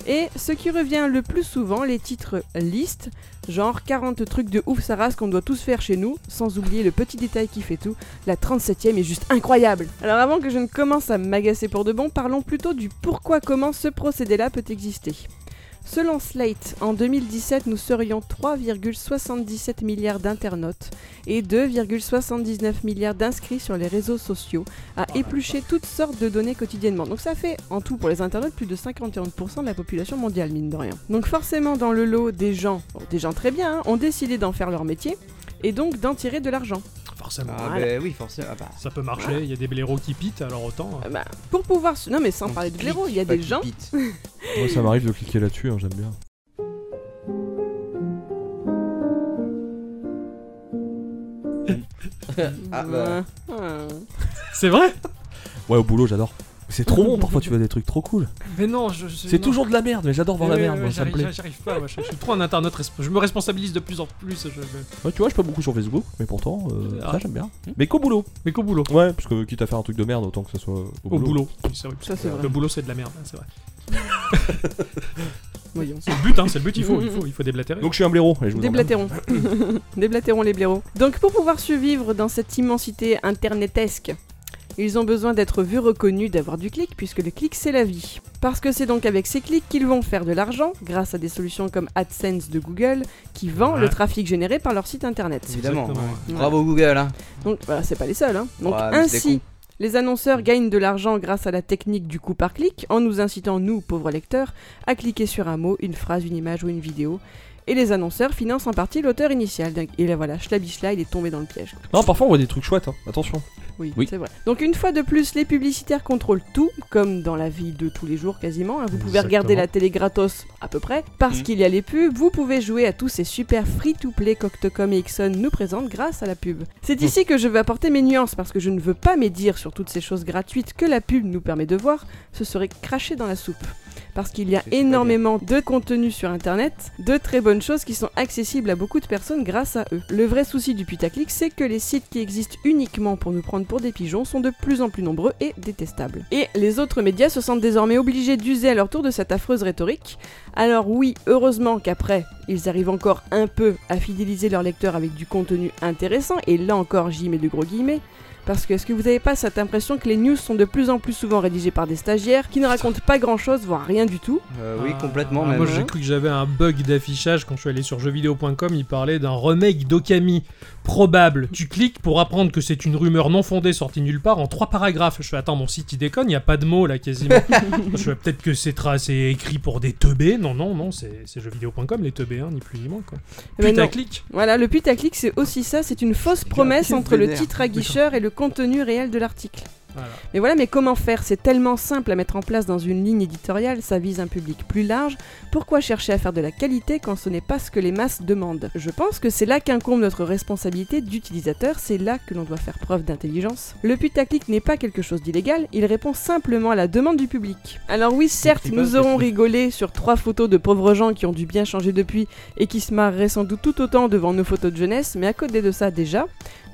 Et ce qui revient le plus souvent, les titres listes, genre 40 trucs de ouf sa race qu'on doit tous faire chez nous, sans oublier le petit détail qui fait tout, la 37ème est juste incroyable. Alors avant que je ne commence à m'agacer pour de bon, parlons plutôt du pourquoi comment ce procédé-là peut exister. Selon Slate, en 2017, nous serions 3,77 milliards d'internautes et 2,79 milliards d'inscrits sur les réseaux sociaux à éplucher toutes sortes de données quotidiennement. Donc ça fait en tout pour les internautes plus de 51% de la population mondiale, mine de rien. Donc forcément dans le lot des gens, des gens très bien, hein, ont décidé d'en faire leur métier et donc d'en tirer de l'argent. Forcément. Ah Voilà. bah oui, forcément. Ah, bah. Ça peut marcher, il y a des blaireaux qui pitent, alors autant. Euh, bah, pour pouvoir... se- Non mais sans On parler de blaireaux, il y a des qui gens... (laughs) Moi, ça m'arrive de cliquer là-dessus, hein, j'aime bien. (laughs) Ah bah. Euh, C'est vrai? Ouais, au boulot, j'adore. C'est trop bon, parfois tu vois des trucs trop cool. Mais non, je. je- C'est non. toujours de la merde, mais j'adore voir la merde, ouais, moi, ça me j'arrive- plaît. J'arrive pas, moi, je, je suis trop un internaute, je me responsabilise de plus en plus. je- Ouais, tu vois, je suis pas beaucoup sur Facebook, mais pourtant, euh, Ah. ça j'aime bien. Mais qu'au boulot. Mais qu'au boulot. Ouais, parce que quitte à faire un truc de merde, autant que ça soit au, Au boulot. C'est vrai. Ça, c'est vrai. Le boulot, c'est de la merde, hein, c'est vrai. (laughs) Voyons. C'est le but, hein, c'est le but, il faut, il faut, il faut déblatérer. Donc je suis un blaireau. Et je vous. Déblatérons. (laughs) Déblatérons les blaireaux. Donc pour pouvoir survivre dans cette immensité internetesque, ils ont besoin d'être vus, reconnus, d'avoir du clic, puisque le clic c'est la vie. Parce que c'est donc avec ces clics qu'ils vont faire de l'argent, grâce à des solutions comme AdSense de Google, qui vend Ouais. le trafic généré par leur site internet. Évidemment. Ouais. Bravo Google. Hein. Donc voilà, c'est pas les seuls. Hein. Donc Ouais, ainsi, les annonceurs gagnent de l'argent grâce à la technique du coup par clic, en nous incitant, nous, pauvres lecteurs, à cliquer sur un mot, une phrase, une image ou une vidéo. Et les annonceurs financent en partie l'auteur initial. Et là voilà, Schlabischla, il est tombé dans le piège. Non, parfois on voit des trucs chouettes, hein. attention. Oui, Oui. c'est vrai. Donc une fois de plus, les publicitaires contrôlent tout, comme dans la vie de tous les jours quasiment. hein. Vous pouvez regarder la télé gratos à peu près, parce Mhm. qu'il y a les pubs. Vous pouvez jouer à tous ces super free-to-play qu'Octocom et Ixon nous présentent grâce à la pub. C'est ici que je veux apporter mes nuances, parce que je ne veux pas médire sur toutes ces choses gratuites que la pub nous permet de voir. Ce serait cracher dans la soupe. Parce qu'il y a énormément de contenu sur internet, de très bonnes choses qui sont accessibles à beaucoup de personnes grâce à eux. Le vrai souci du putaclic, c'est que les sites qui existent uniquement pour nous prendre pour des pigeons sont de plus en plus nombreux et détestables. Et les autres médias se sentent désormais obligés d'user à leur tour de cette affreuse rhétorique. Alors oui, heureusement qu'après, ils arrivent encore un peu à fidéliser leurs lecteurs avec du contenu intéressant, et là encore j'y mets de gros guillemets, parce que est-ce que vous n'avez pas cette impression que les news sont de plus en plus souvent rédigées par des stagiaires qui ne racontent pas grand-chose, voire rien du tout Euh, oui, complètement ah, même. Moi j'ai cru que j'avais un bug d'affichage quand je suis allé sur jeuxvideo.com. Il parlait d'un remake d'Okami probable. Tu cliques pour apprendre que c'est une rumeur non fondée sortie nulle part en trois paragraphes. Je fais attends, mon site il déconne, il n'y a pas de mots là quasiment. (laughs) je fais peut-être que c'est écrit pour des teubés. Non, non, non, c'est jeuxvideo.com les teubés, hein, ni plus ni moins quoi. Eh ben. Putaclic. Voilà, le putaclic c'est aussi ça, c'est une fausse promesse entre le titre aguicheur et le contenu réel de l'article. Voilà. Mais voilà, mais comment faire? C'est tellement simple à mettre en place dans une ligne éditoriale, ça vise un public plus large. Pourquoi chercher à faire de la qualité quand ce n'est pas ce que les masses demandent? Je pense que c'est là qu'incombe notre responsabilité d'utilisateur, c'est là que l'on doit faire preuve d'intelligence. Le putaclic n'est pas quelque chose d'illégal, il répond simplement à la demande du public. Alors oui, certes, nous aurons rigolé sur trois photos de pauvres gens qui ont dû bien changer depuis et qui se marreraient sans doute tout autant devant nos photos de jeunesse, mais à côté de ça déjà,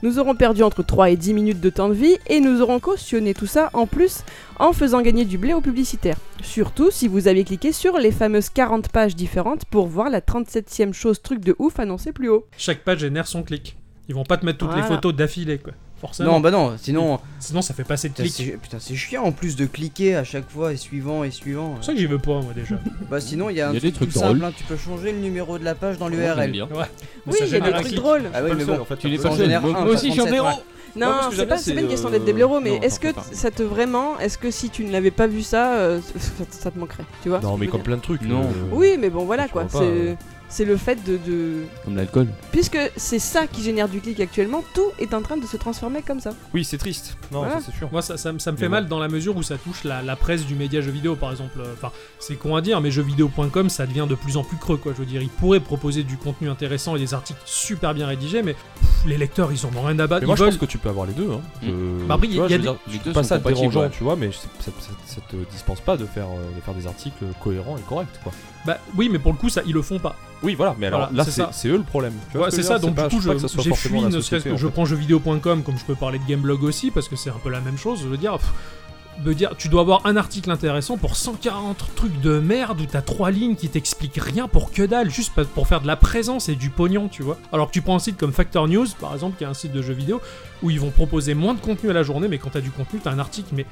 nous aurons perdu entre 3 et 10 minutes de temps de vie et nous aurons cautionné tout ça en plus en faisant gagner du blé aux publicitaires. Surtout si vous avez cliqué sur les fameuses 40 pages différentes pour voir la 37ème chose truc de ouf annoncée plus haut. Chaque page génère son clic. Ils vont pas te mettre toutes Voilà. les photos d'affilée, quoi. Forcément. Non, bah non, sinon. Sinon, ça fait pas assez de Putain, clics. c'est putain, c'est chiant en plus de cliquer à chaque fois et suivant et suivant. C'est pour ça que j'y veux pas, moi, déjà. (laughs) Bah sinon, il y a un Il y a truc des trucs tout drôles. simple, hein, tu peux changer le numéro de la page dans J'aime l'URL. bien. Ouais. Mais Oui, il y a génère des un trucs drôles. Ah oui, mais bon. en fait, Tu l'es pas en seul. général Moi aussi, je suis un 37, blaireau. ouais. Non, que c'est pas, c'est pas une question euh, d'être des blaireaux, mais non, est-ce que ça te vraiment, est-ce que si tu ne l'avais pas vu ça, euh, (laughs) ça, te manquerait, tu vois? Non, mais comme dire plein de trucs. Non. euh, Oui, mais bon, voilà quoi. euh. C'est c'est le fait de, de- Comme l'alcool. Puisque c'est ça qui génère du clic actuellement, tout est en train de se transformer comme ça. Oui, c'est triste. Non, Voilà. c'est sûr. Moi, ça, ça me- ça me fait mal dans la mesure où ça touche la, la presse du média jeux vidéo, par exemple. Euh, Enfin, c'est con à dire, mais jeuxvideo.com, ça devient de plus en plus creux, quoi. Je veux dire, ils pourraient proposer du contenu intéressant et des articles super bien rédigés, mais pff, les lecteurs, ils en ont rien à battre. Mais moi, Ils je veulent- pense que tu peux avoir les deux. Hein. Mm. Je- Bah après, il y a je veux des- dire, Les deux pas sont ça dérangeant, ouais. tu vois, mais ça, ça, ça- ça te dispense pas de faire, euh, de faire des articles cohérents et corrects, quoi. Bah oui, mais pour le coup, ça, ils le font pas. Oui, voilà, mais alors Voilà, là, c'est c'est ça. c'est eux le problème. Tu vois Ouais, ce que c'est je veux ça, dire donc pas- du coup, je, pas que ça soit j'ai forcément fui, la ne serait-ce société, que en je fait. prends jeuxvideo.com comme je peux parler de Gameblog aussi, parce que c'est un peu la même chose, je veux dire. pff, me dire, tu dois avoir un article intéressant pour 140 trucs de merde où t'as trois lignes qui t'expliquent rien pour que dalle, juste pour faire de la présence et du pognon, tu vois. Alors que tu prends un site comme Factor News, par exemple, qui est un site de jeux vidéo, où ils vont proposer moins de contenu à la journée, mais quand t'as du contenu, t'as un article, mais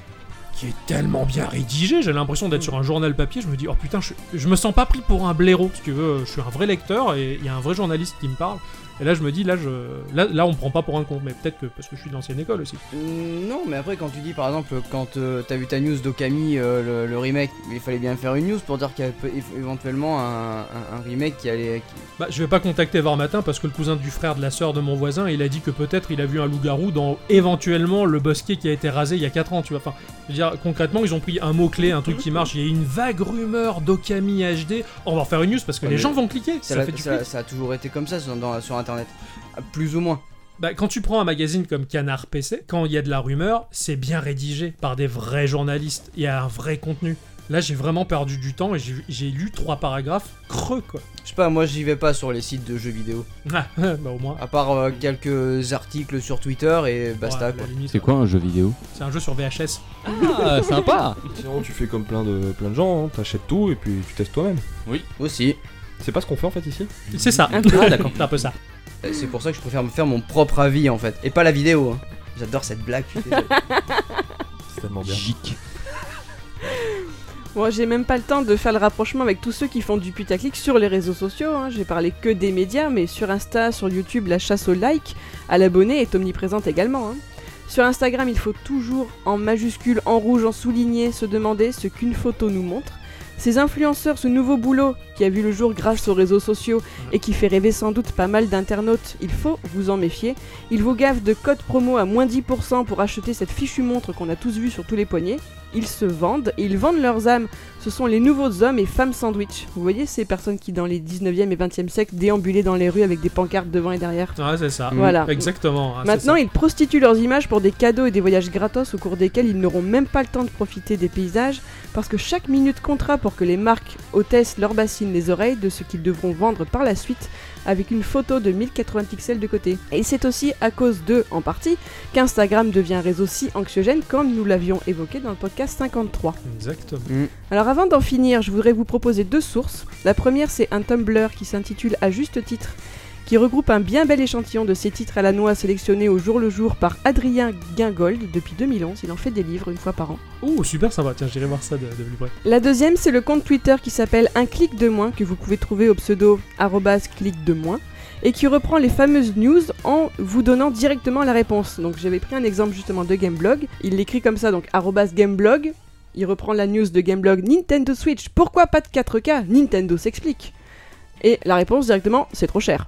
qui est tellement bien rédigé, j'ai l'impression d'être sur un journal papier, je me dis, oh putain, je, je me sens pas pris pour un blaireau, si tu veux, je suis un vrai lecteur et il y a un vrai journaliste qui me parle. Et là, je me dis, là, je, là, là on me prend pas pour un con, mais peut-être que parce que je suis de l'ancienne école aussi. Mm, Non, mais après, quand tu dis par exemple, quand euh, t'as vu ta news d'Okami, euh, le, le remake, il fallait bien faire une news pour dire qu'il y a peut- éventuellement un, un- un remake qui allait. qui- Bah, je vais pas contacter Var Matin parce que le cousin du frère de la sœur de mon voisin, il a dit que peut-être il a vu un loup-garou dans éventuellement le bosquet qui a été rasé il y a 4 ans, tu vois. Enfin, je veux dire, concrètement, ils ont pris un mot-clé, un truc qui marche. Il y a une vague rumeur d'Okami HD. On va en faire une news parce que Ouais, les gens vont cliquer. Ça, Ça, l'a- fait du ça- clic. ça a toujours été comme ça dans- sur internet. Plus ou moins. Bah, quand tu prends un magazine comme Canard PC, quand il y a de la rumeur, c'est bien rédigé par des vrais journalistes. Il y a un vrai contenu. Là, j'ai vraiment perdu du temps et j'ai lu trois paragraphes creux, quoi. Je sais pas, moi j'y vais pas sur les sites de jeux vidéo. (laughs) Ah, bah au moins. À part euh, quelques articles sur Twitter et basta Ouais, quoi. C'est quoi un jeu vidéo? C'est un jeu sur VHS. Ah, sympa Sinon, tu fais comme plein de, plein de gens, hein, t'achètes tout et puis tu testes toi-même. Aussi. C'est pas ce qu'on fait en fait ici C'est ça. Ah, d'accord. C'est un peu ça. Euh, C'est pour ça que je préfère me faire mon propre avis en fait. Et pas la vidéo. hein. J'adore cette blague. je suis désolé. C'est tellement bien. Gic. Moi, j'ai même pas le temps de faire le rapprochement avec tous ceux qui font du putaclic sur les réseaux sociaux. Hein. J'ai parlé que des médias, mais sur Insta, sur YouTube, la chasse au like, à l'abonné est omniprésente également. hein. Sur Instagram, il faut toujours en majuscule, en rouge, en souligné, se demander ce qu'une photo nous montre. Ces influenceurs, ce nouveau boulot qui a vu le jour grâce aux réseaux sociaux et qui fait rêver sans doute pas mal d'internautes, il faut vous en méfier. Ils vous gavent de codes promo à moins 10% pour acheter cette fichue montre qu'on a tous vue sur tous les poignets. Ils se vendent et ils vendent leurs âmes. Ce sont les nouveaux hommes et femmes sandwich. Vous voyez ces personnes qui dans les 19e et 20e siècles déambulaient dans les rues avec des pancartes devant et derrière Ouais, c'est ça. Voilà. Exactement. Maintenant, ils prostituent leurs images pour des cadeaux et des voyages gratos au cours desquels ils n'auront même pas le temps de profiter des paysages parce que chaque minute comptera pour que les marques hôtessent leur bassine les oreilles de ce qu'ils devront vendre par la suite avec une photo de 1080 pixels de côté. Et c'est aussi à cause d'eux, en partie, qu'Instagram devient un réseau si anxiogène comme nous l'avions évoqué dans le podcast 53. Exactement. Alors avant d'en finir, je voudrais vous proposer deux sources. La première, c'est un Tumblr qui s'intitule À juste titre, qui regroupe un bien bel échantillon de ces titres à la noix sélectionnés au jour le jour par Adrien Guingold depuis 2011. Il en fait des livres une fois par an. Oh, super sympa. Tiens, j'irai voir ça de, de plus près. La deuxième, c'est le compte Twitter qui s'appelle Un clic de moins, que vous pouvez trouver au pseudo clic de moins, et qui reprend les fameuses news en vous donnant directement la réponse. Donc j'avais pris un exemple justement de Gameblog. Il l'écrit comme ça, donc Gameblog. Il reprend la news de Gameblog Nintendo Switch. Pourquoi pas de 4K Nintendo s'explique. Et la réponse directement, c'est trop cher.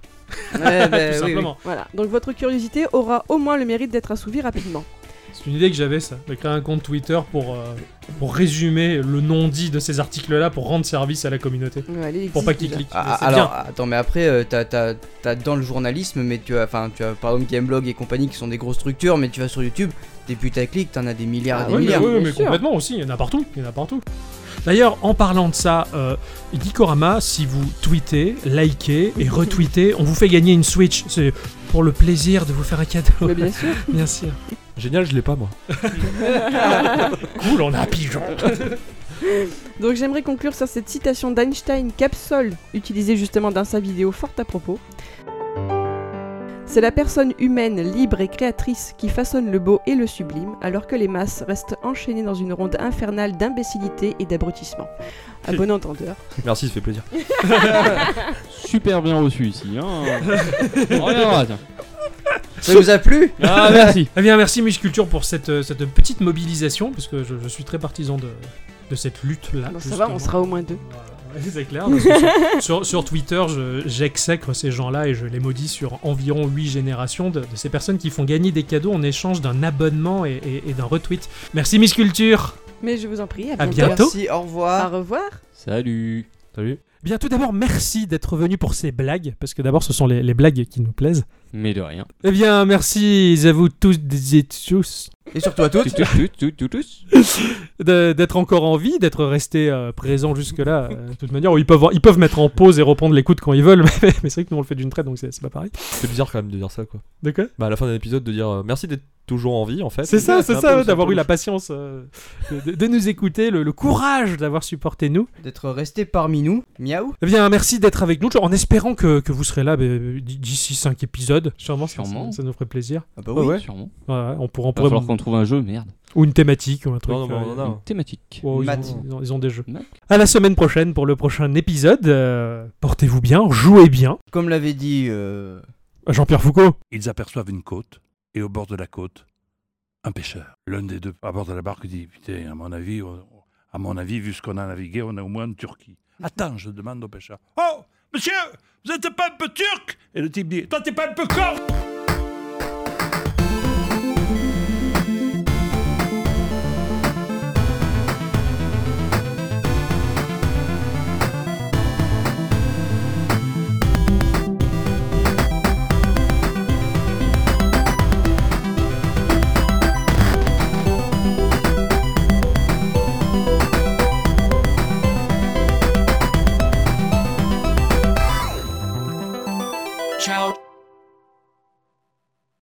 Ouais, bah, (laughs) Tout oui, oui. simplement. Voilà, donc votre curiosité aura au moins le mérite d'être assouvie rapidement. C'est une idée que j'avais, ça, de créer un compte Twitter pour, euh, pour résumer le non-dit de ces articles-là pour rendre service à la communauté. Ouais, Pour pas qu'ils cliquent. Ah, alors, bien. attends, mais après, euh, t'as, t'as- t'as dans le journalisme, mais tu as, enfin, tu as par exemple Gameblog et compagnie qui sont des grosses structures, mais tu vas sur YouTube, des putaclics, t'en as des milliards Ah et des Oui, mais, milliards. oui, bien mais sûr. complètement aussi, il y en a partout, il y en a partout. D'ailleurs, en parlant de ça, euh, Geekorama, si vous tweetez, likez et (laughs) retweetez, on vous fait gagner une Switch. C'est pour le plaisir de vous faire un cadeau. Mais bien sûr. (laughs) Bien sûr. Génial, je l'ai pas moi. (laughs) Cool, on a un pigeon. Donc j'aimerais conclure sur cette citation d'Einstein Capsol, utilisée justement dans sa vidéo fort à propos. C'est la personne humaine, libre et créatrice qui façonne le beau et le sublime, alors que les masses restent enchaînées dans une ronde infernale d'imbécilité et d'abrutissement. À bon entendeur. (laughs) Merci, ça fait plaisir. (laughs) Super bien reçu ici. Hein. (laughs) On reviendra, tiens. Ça vous a plu? Ah, merci. Eh bien, merci Musculture pour cette, euh, cette petite mobilisation, parce que je, je suis très partisan de, de cette lutte-là. Bon, ça va, on sera au moins deux. Voilà, c'est clair. parce que sur, (laughs) sur- sur Twitter, je- j'exècre ces gens-là et je les maudis sur environ 8 générations de, de ces personnes qui font gagner des cadeaux en échange d'un abonnement et, et- et d'un retweet. Merci Musculture Mais je vous en prie, à À bientôt. Merci, au revoir. Salut. Salut. Bien, tout d'abord, merci d'être venu pour ces blagues, parce que d'abord, ce sont les, les blagues qui nous plaisent. Mais de rien. Eh bien, merci à vous tous et tous Et surtout à toutes. Tous, tous, tous, tous, tous. (laughs) de- d'être encore en vie, d'être resté euh, présent jusque-là. euh, de toute manière, ils peuvent, ils peuvent mettre en pause et reprendre l'écoute quand ils veulent, (laughs) mais, mais c'est vrai que nous on le fait d'une traite, donc c'est pas pareil. C'est bizarre quand même de dire ça quoi. De quoi? Bah à la fin d'un épisode de dire euh, merci d'être toujours en vie en fait. C'est ça, c'est ça, d'avoir eu la patience euh, de, de nous écouter, le, le courage d'avoir supporté nous. D'être resté parmi nous. Miaou. Eh bien, merci d'être avec nous, en espérant que, que vous serez là d- d'ici 5 épisodes. Sûrement, ça- Sûrement. Ça, ça nous ferait plaisir. Ah bah Ouais, oui. ouais. Sûrement. Ouais, on Va pourrait falloir qu'on trouve un jeu, merde. ou une thématique ou un truc. Non, non, euh, on en a. Une thématique. oh, ils, ont, ils ont- ils ont des jeux. Math. À la semaine prochaine pour le prochain épisode. euh, Portez-vous bien, jouez bien. Comme l'avait dit. euh, Jean-Pierre Foucault. Ils aperçoivent une côte, et au bord de la côte, un pêcheur. L'un des deux, à bord de la barque, dit Putain, à mon avis, on- à mon avis, vu ce qu'on a navigué, on est au moins en Turquie. Attends, je demande au pêcheur. Oh, monsieur, vous êtes pas un peu turc? Et le type dit Toi, t'es pas un peu con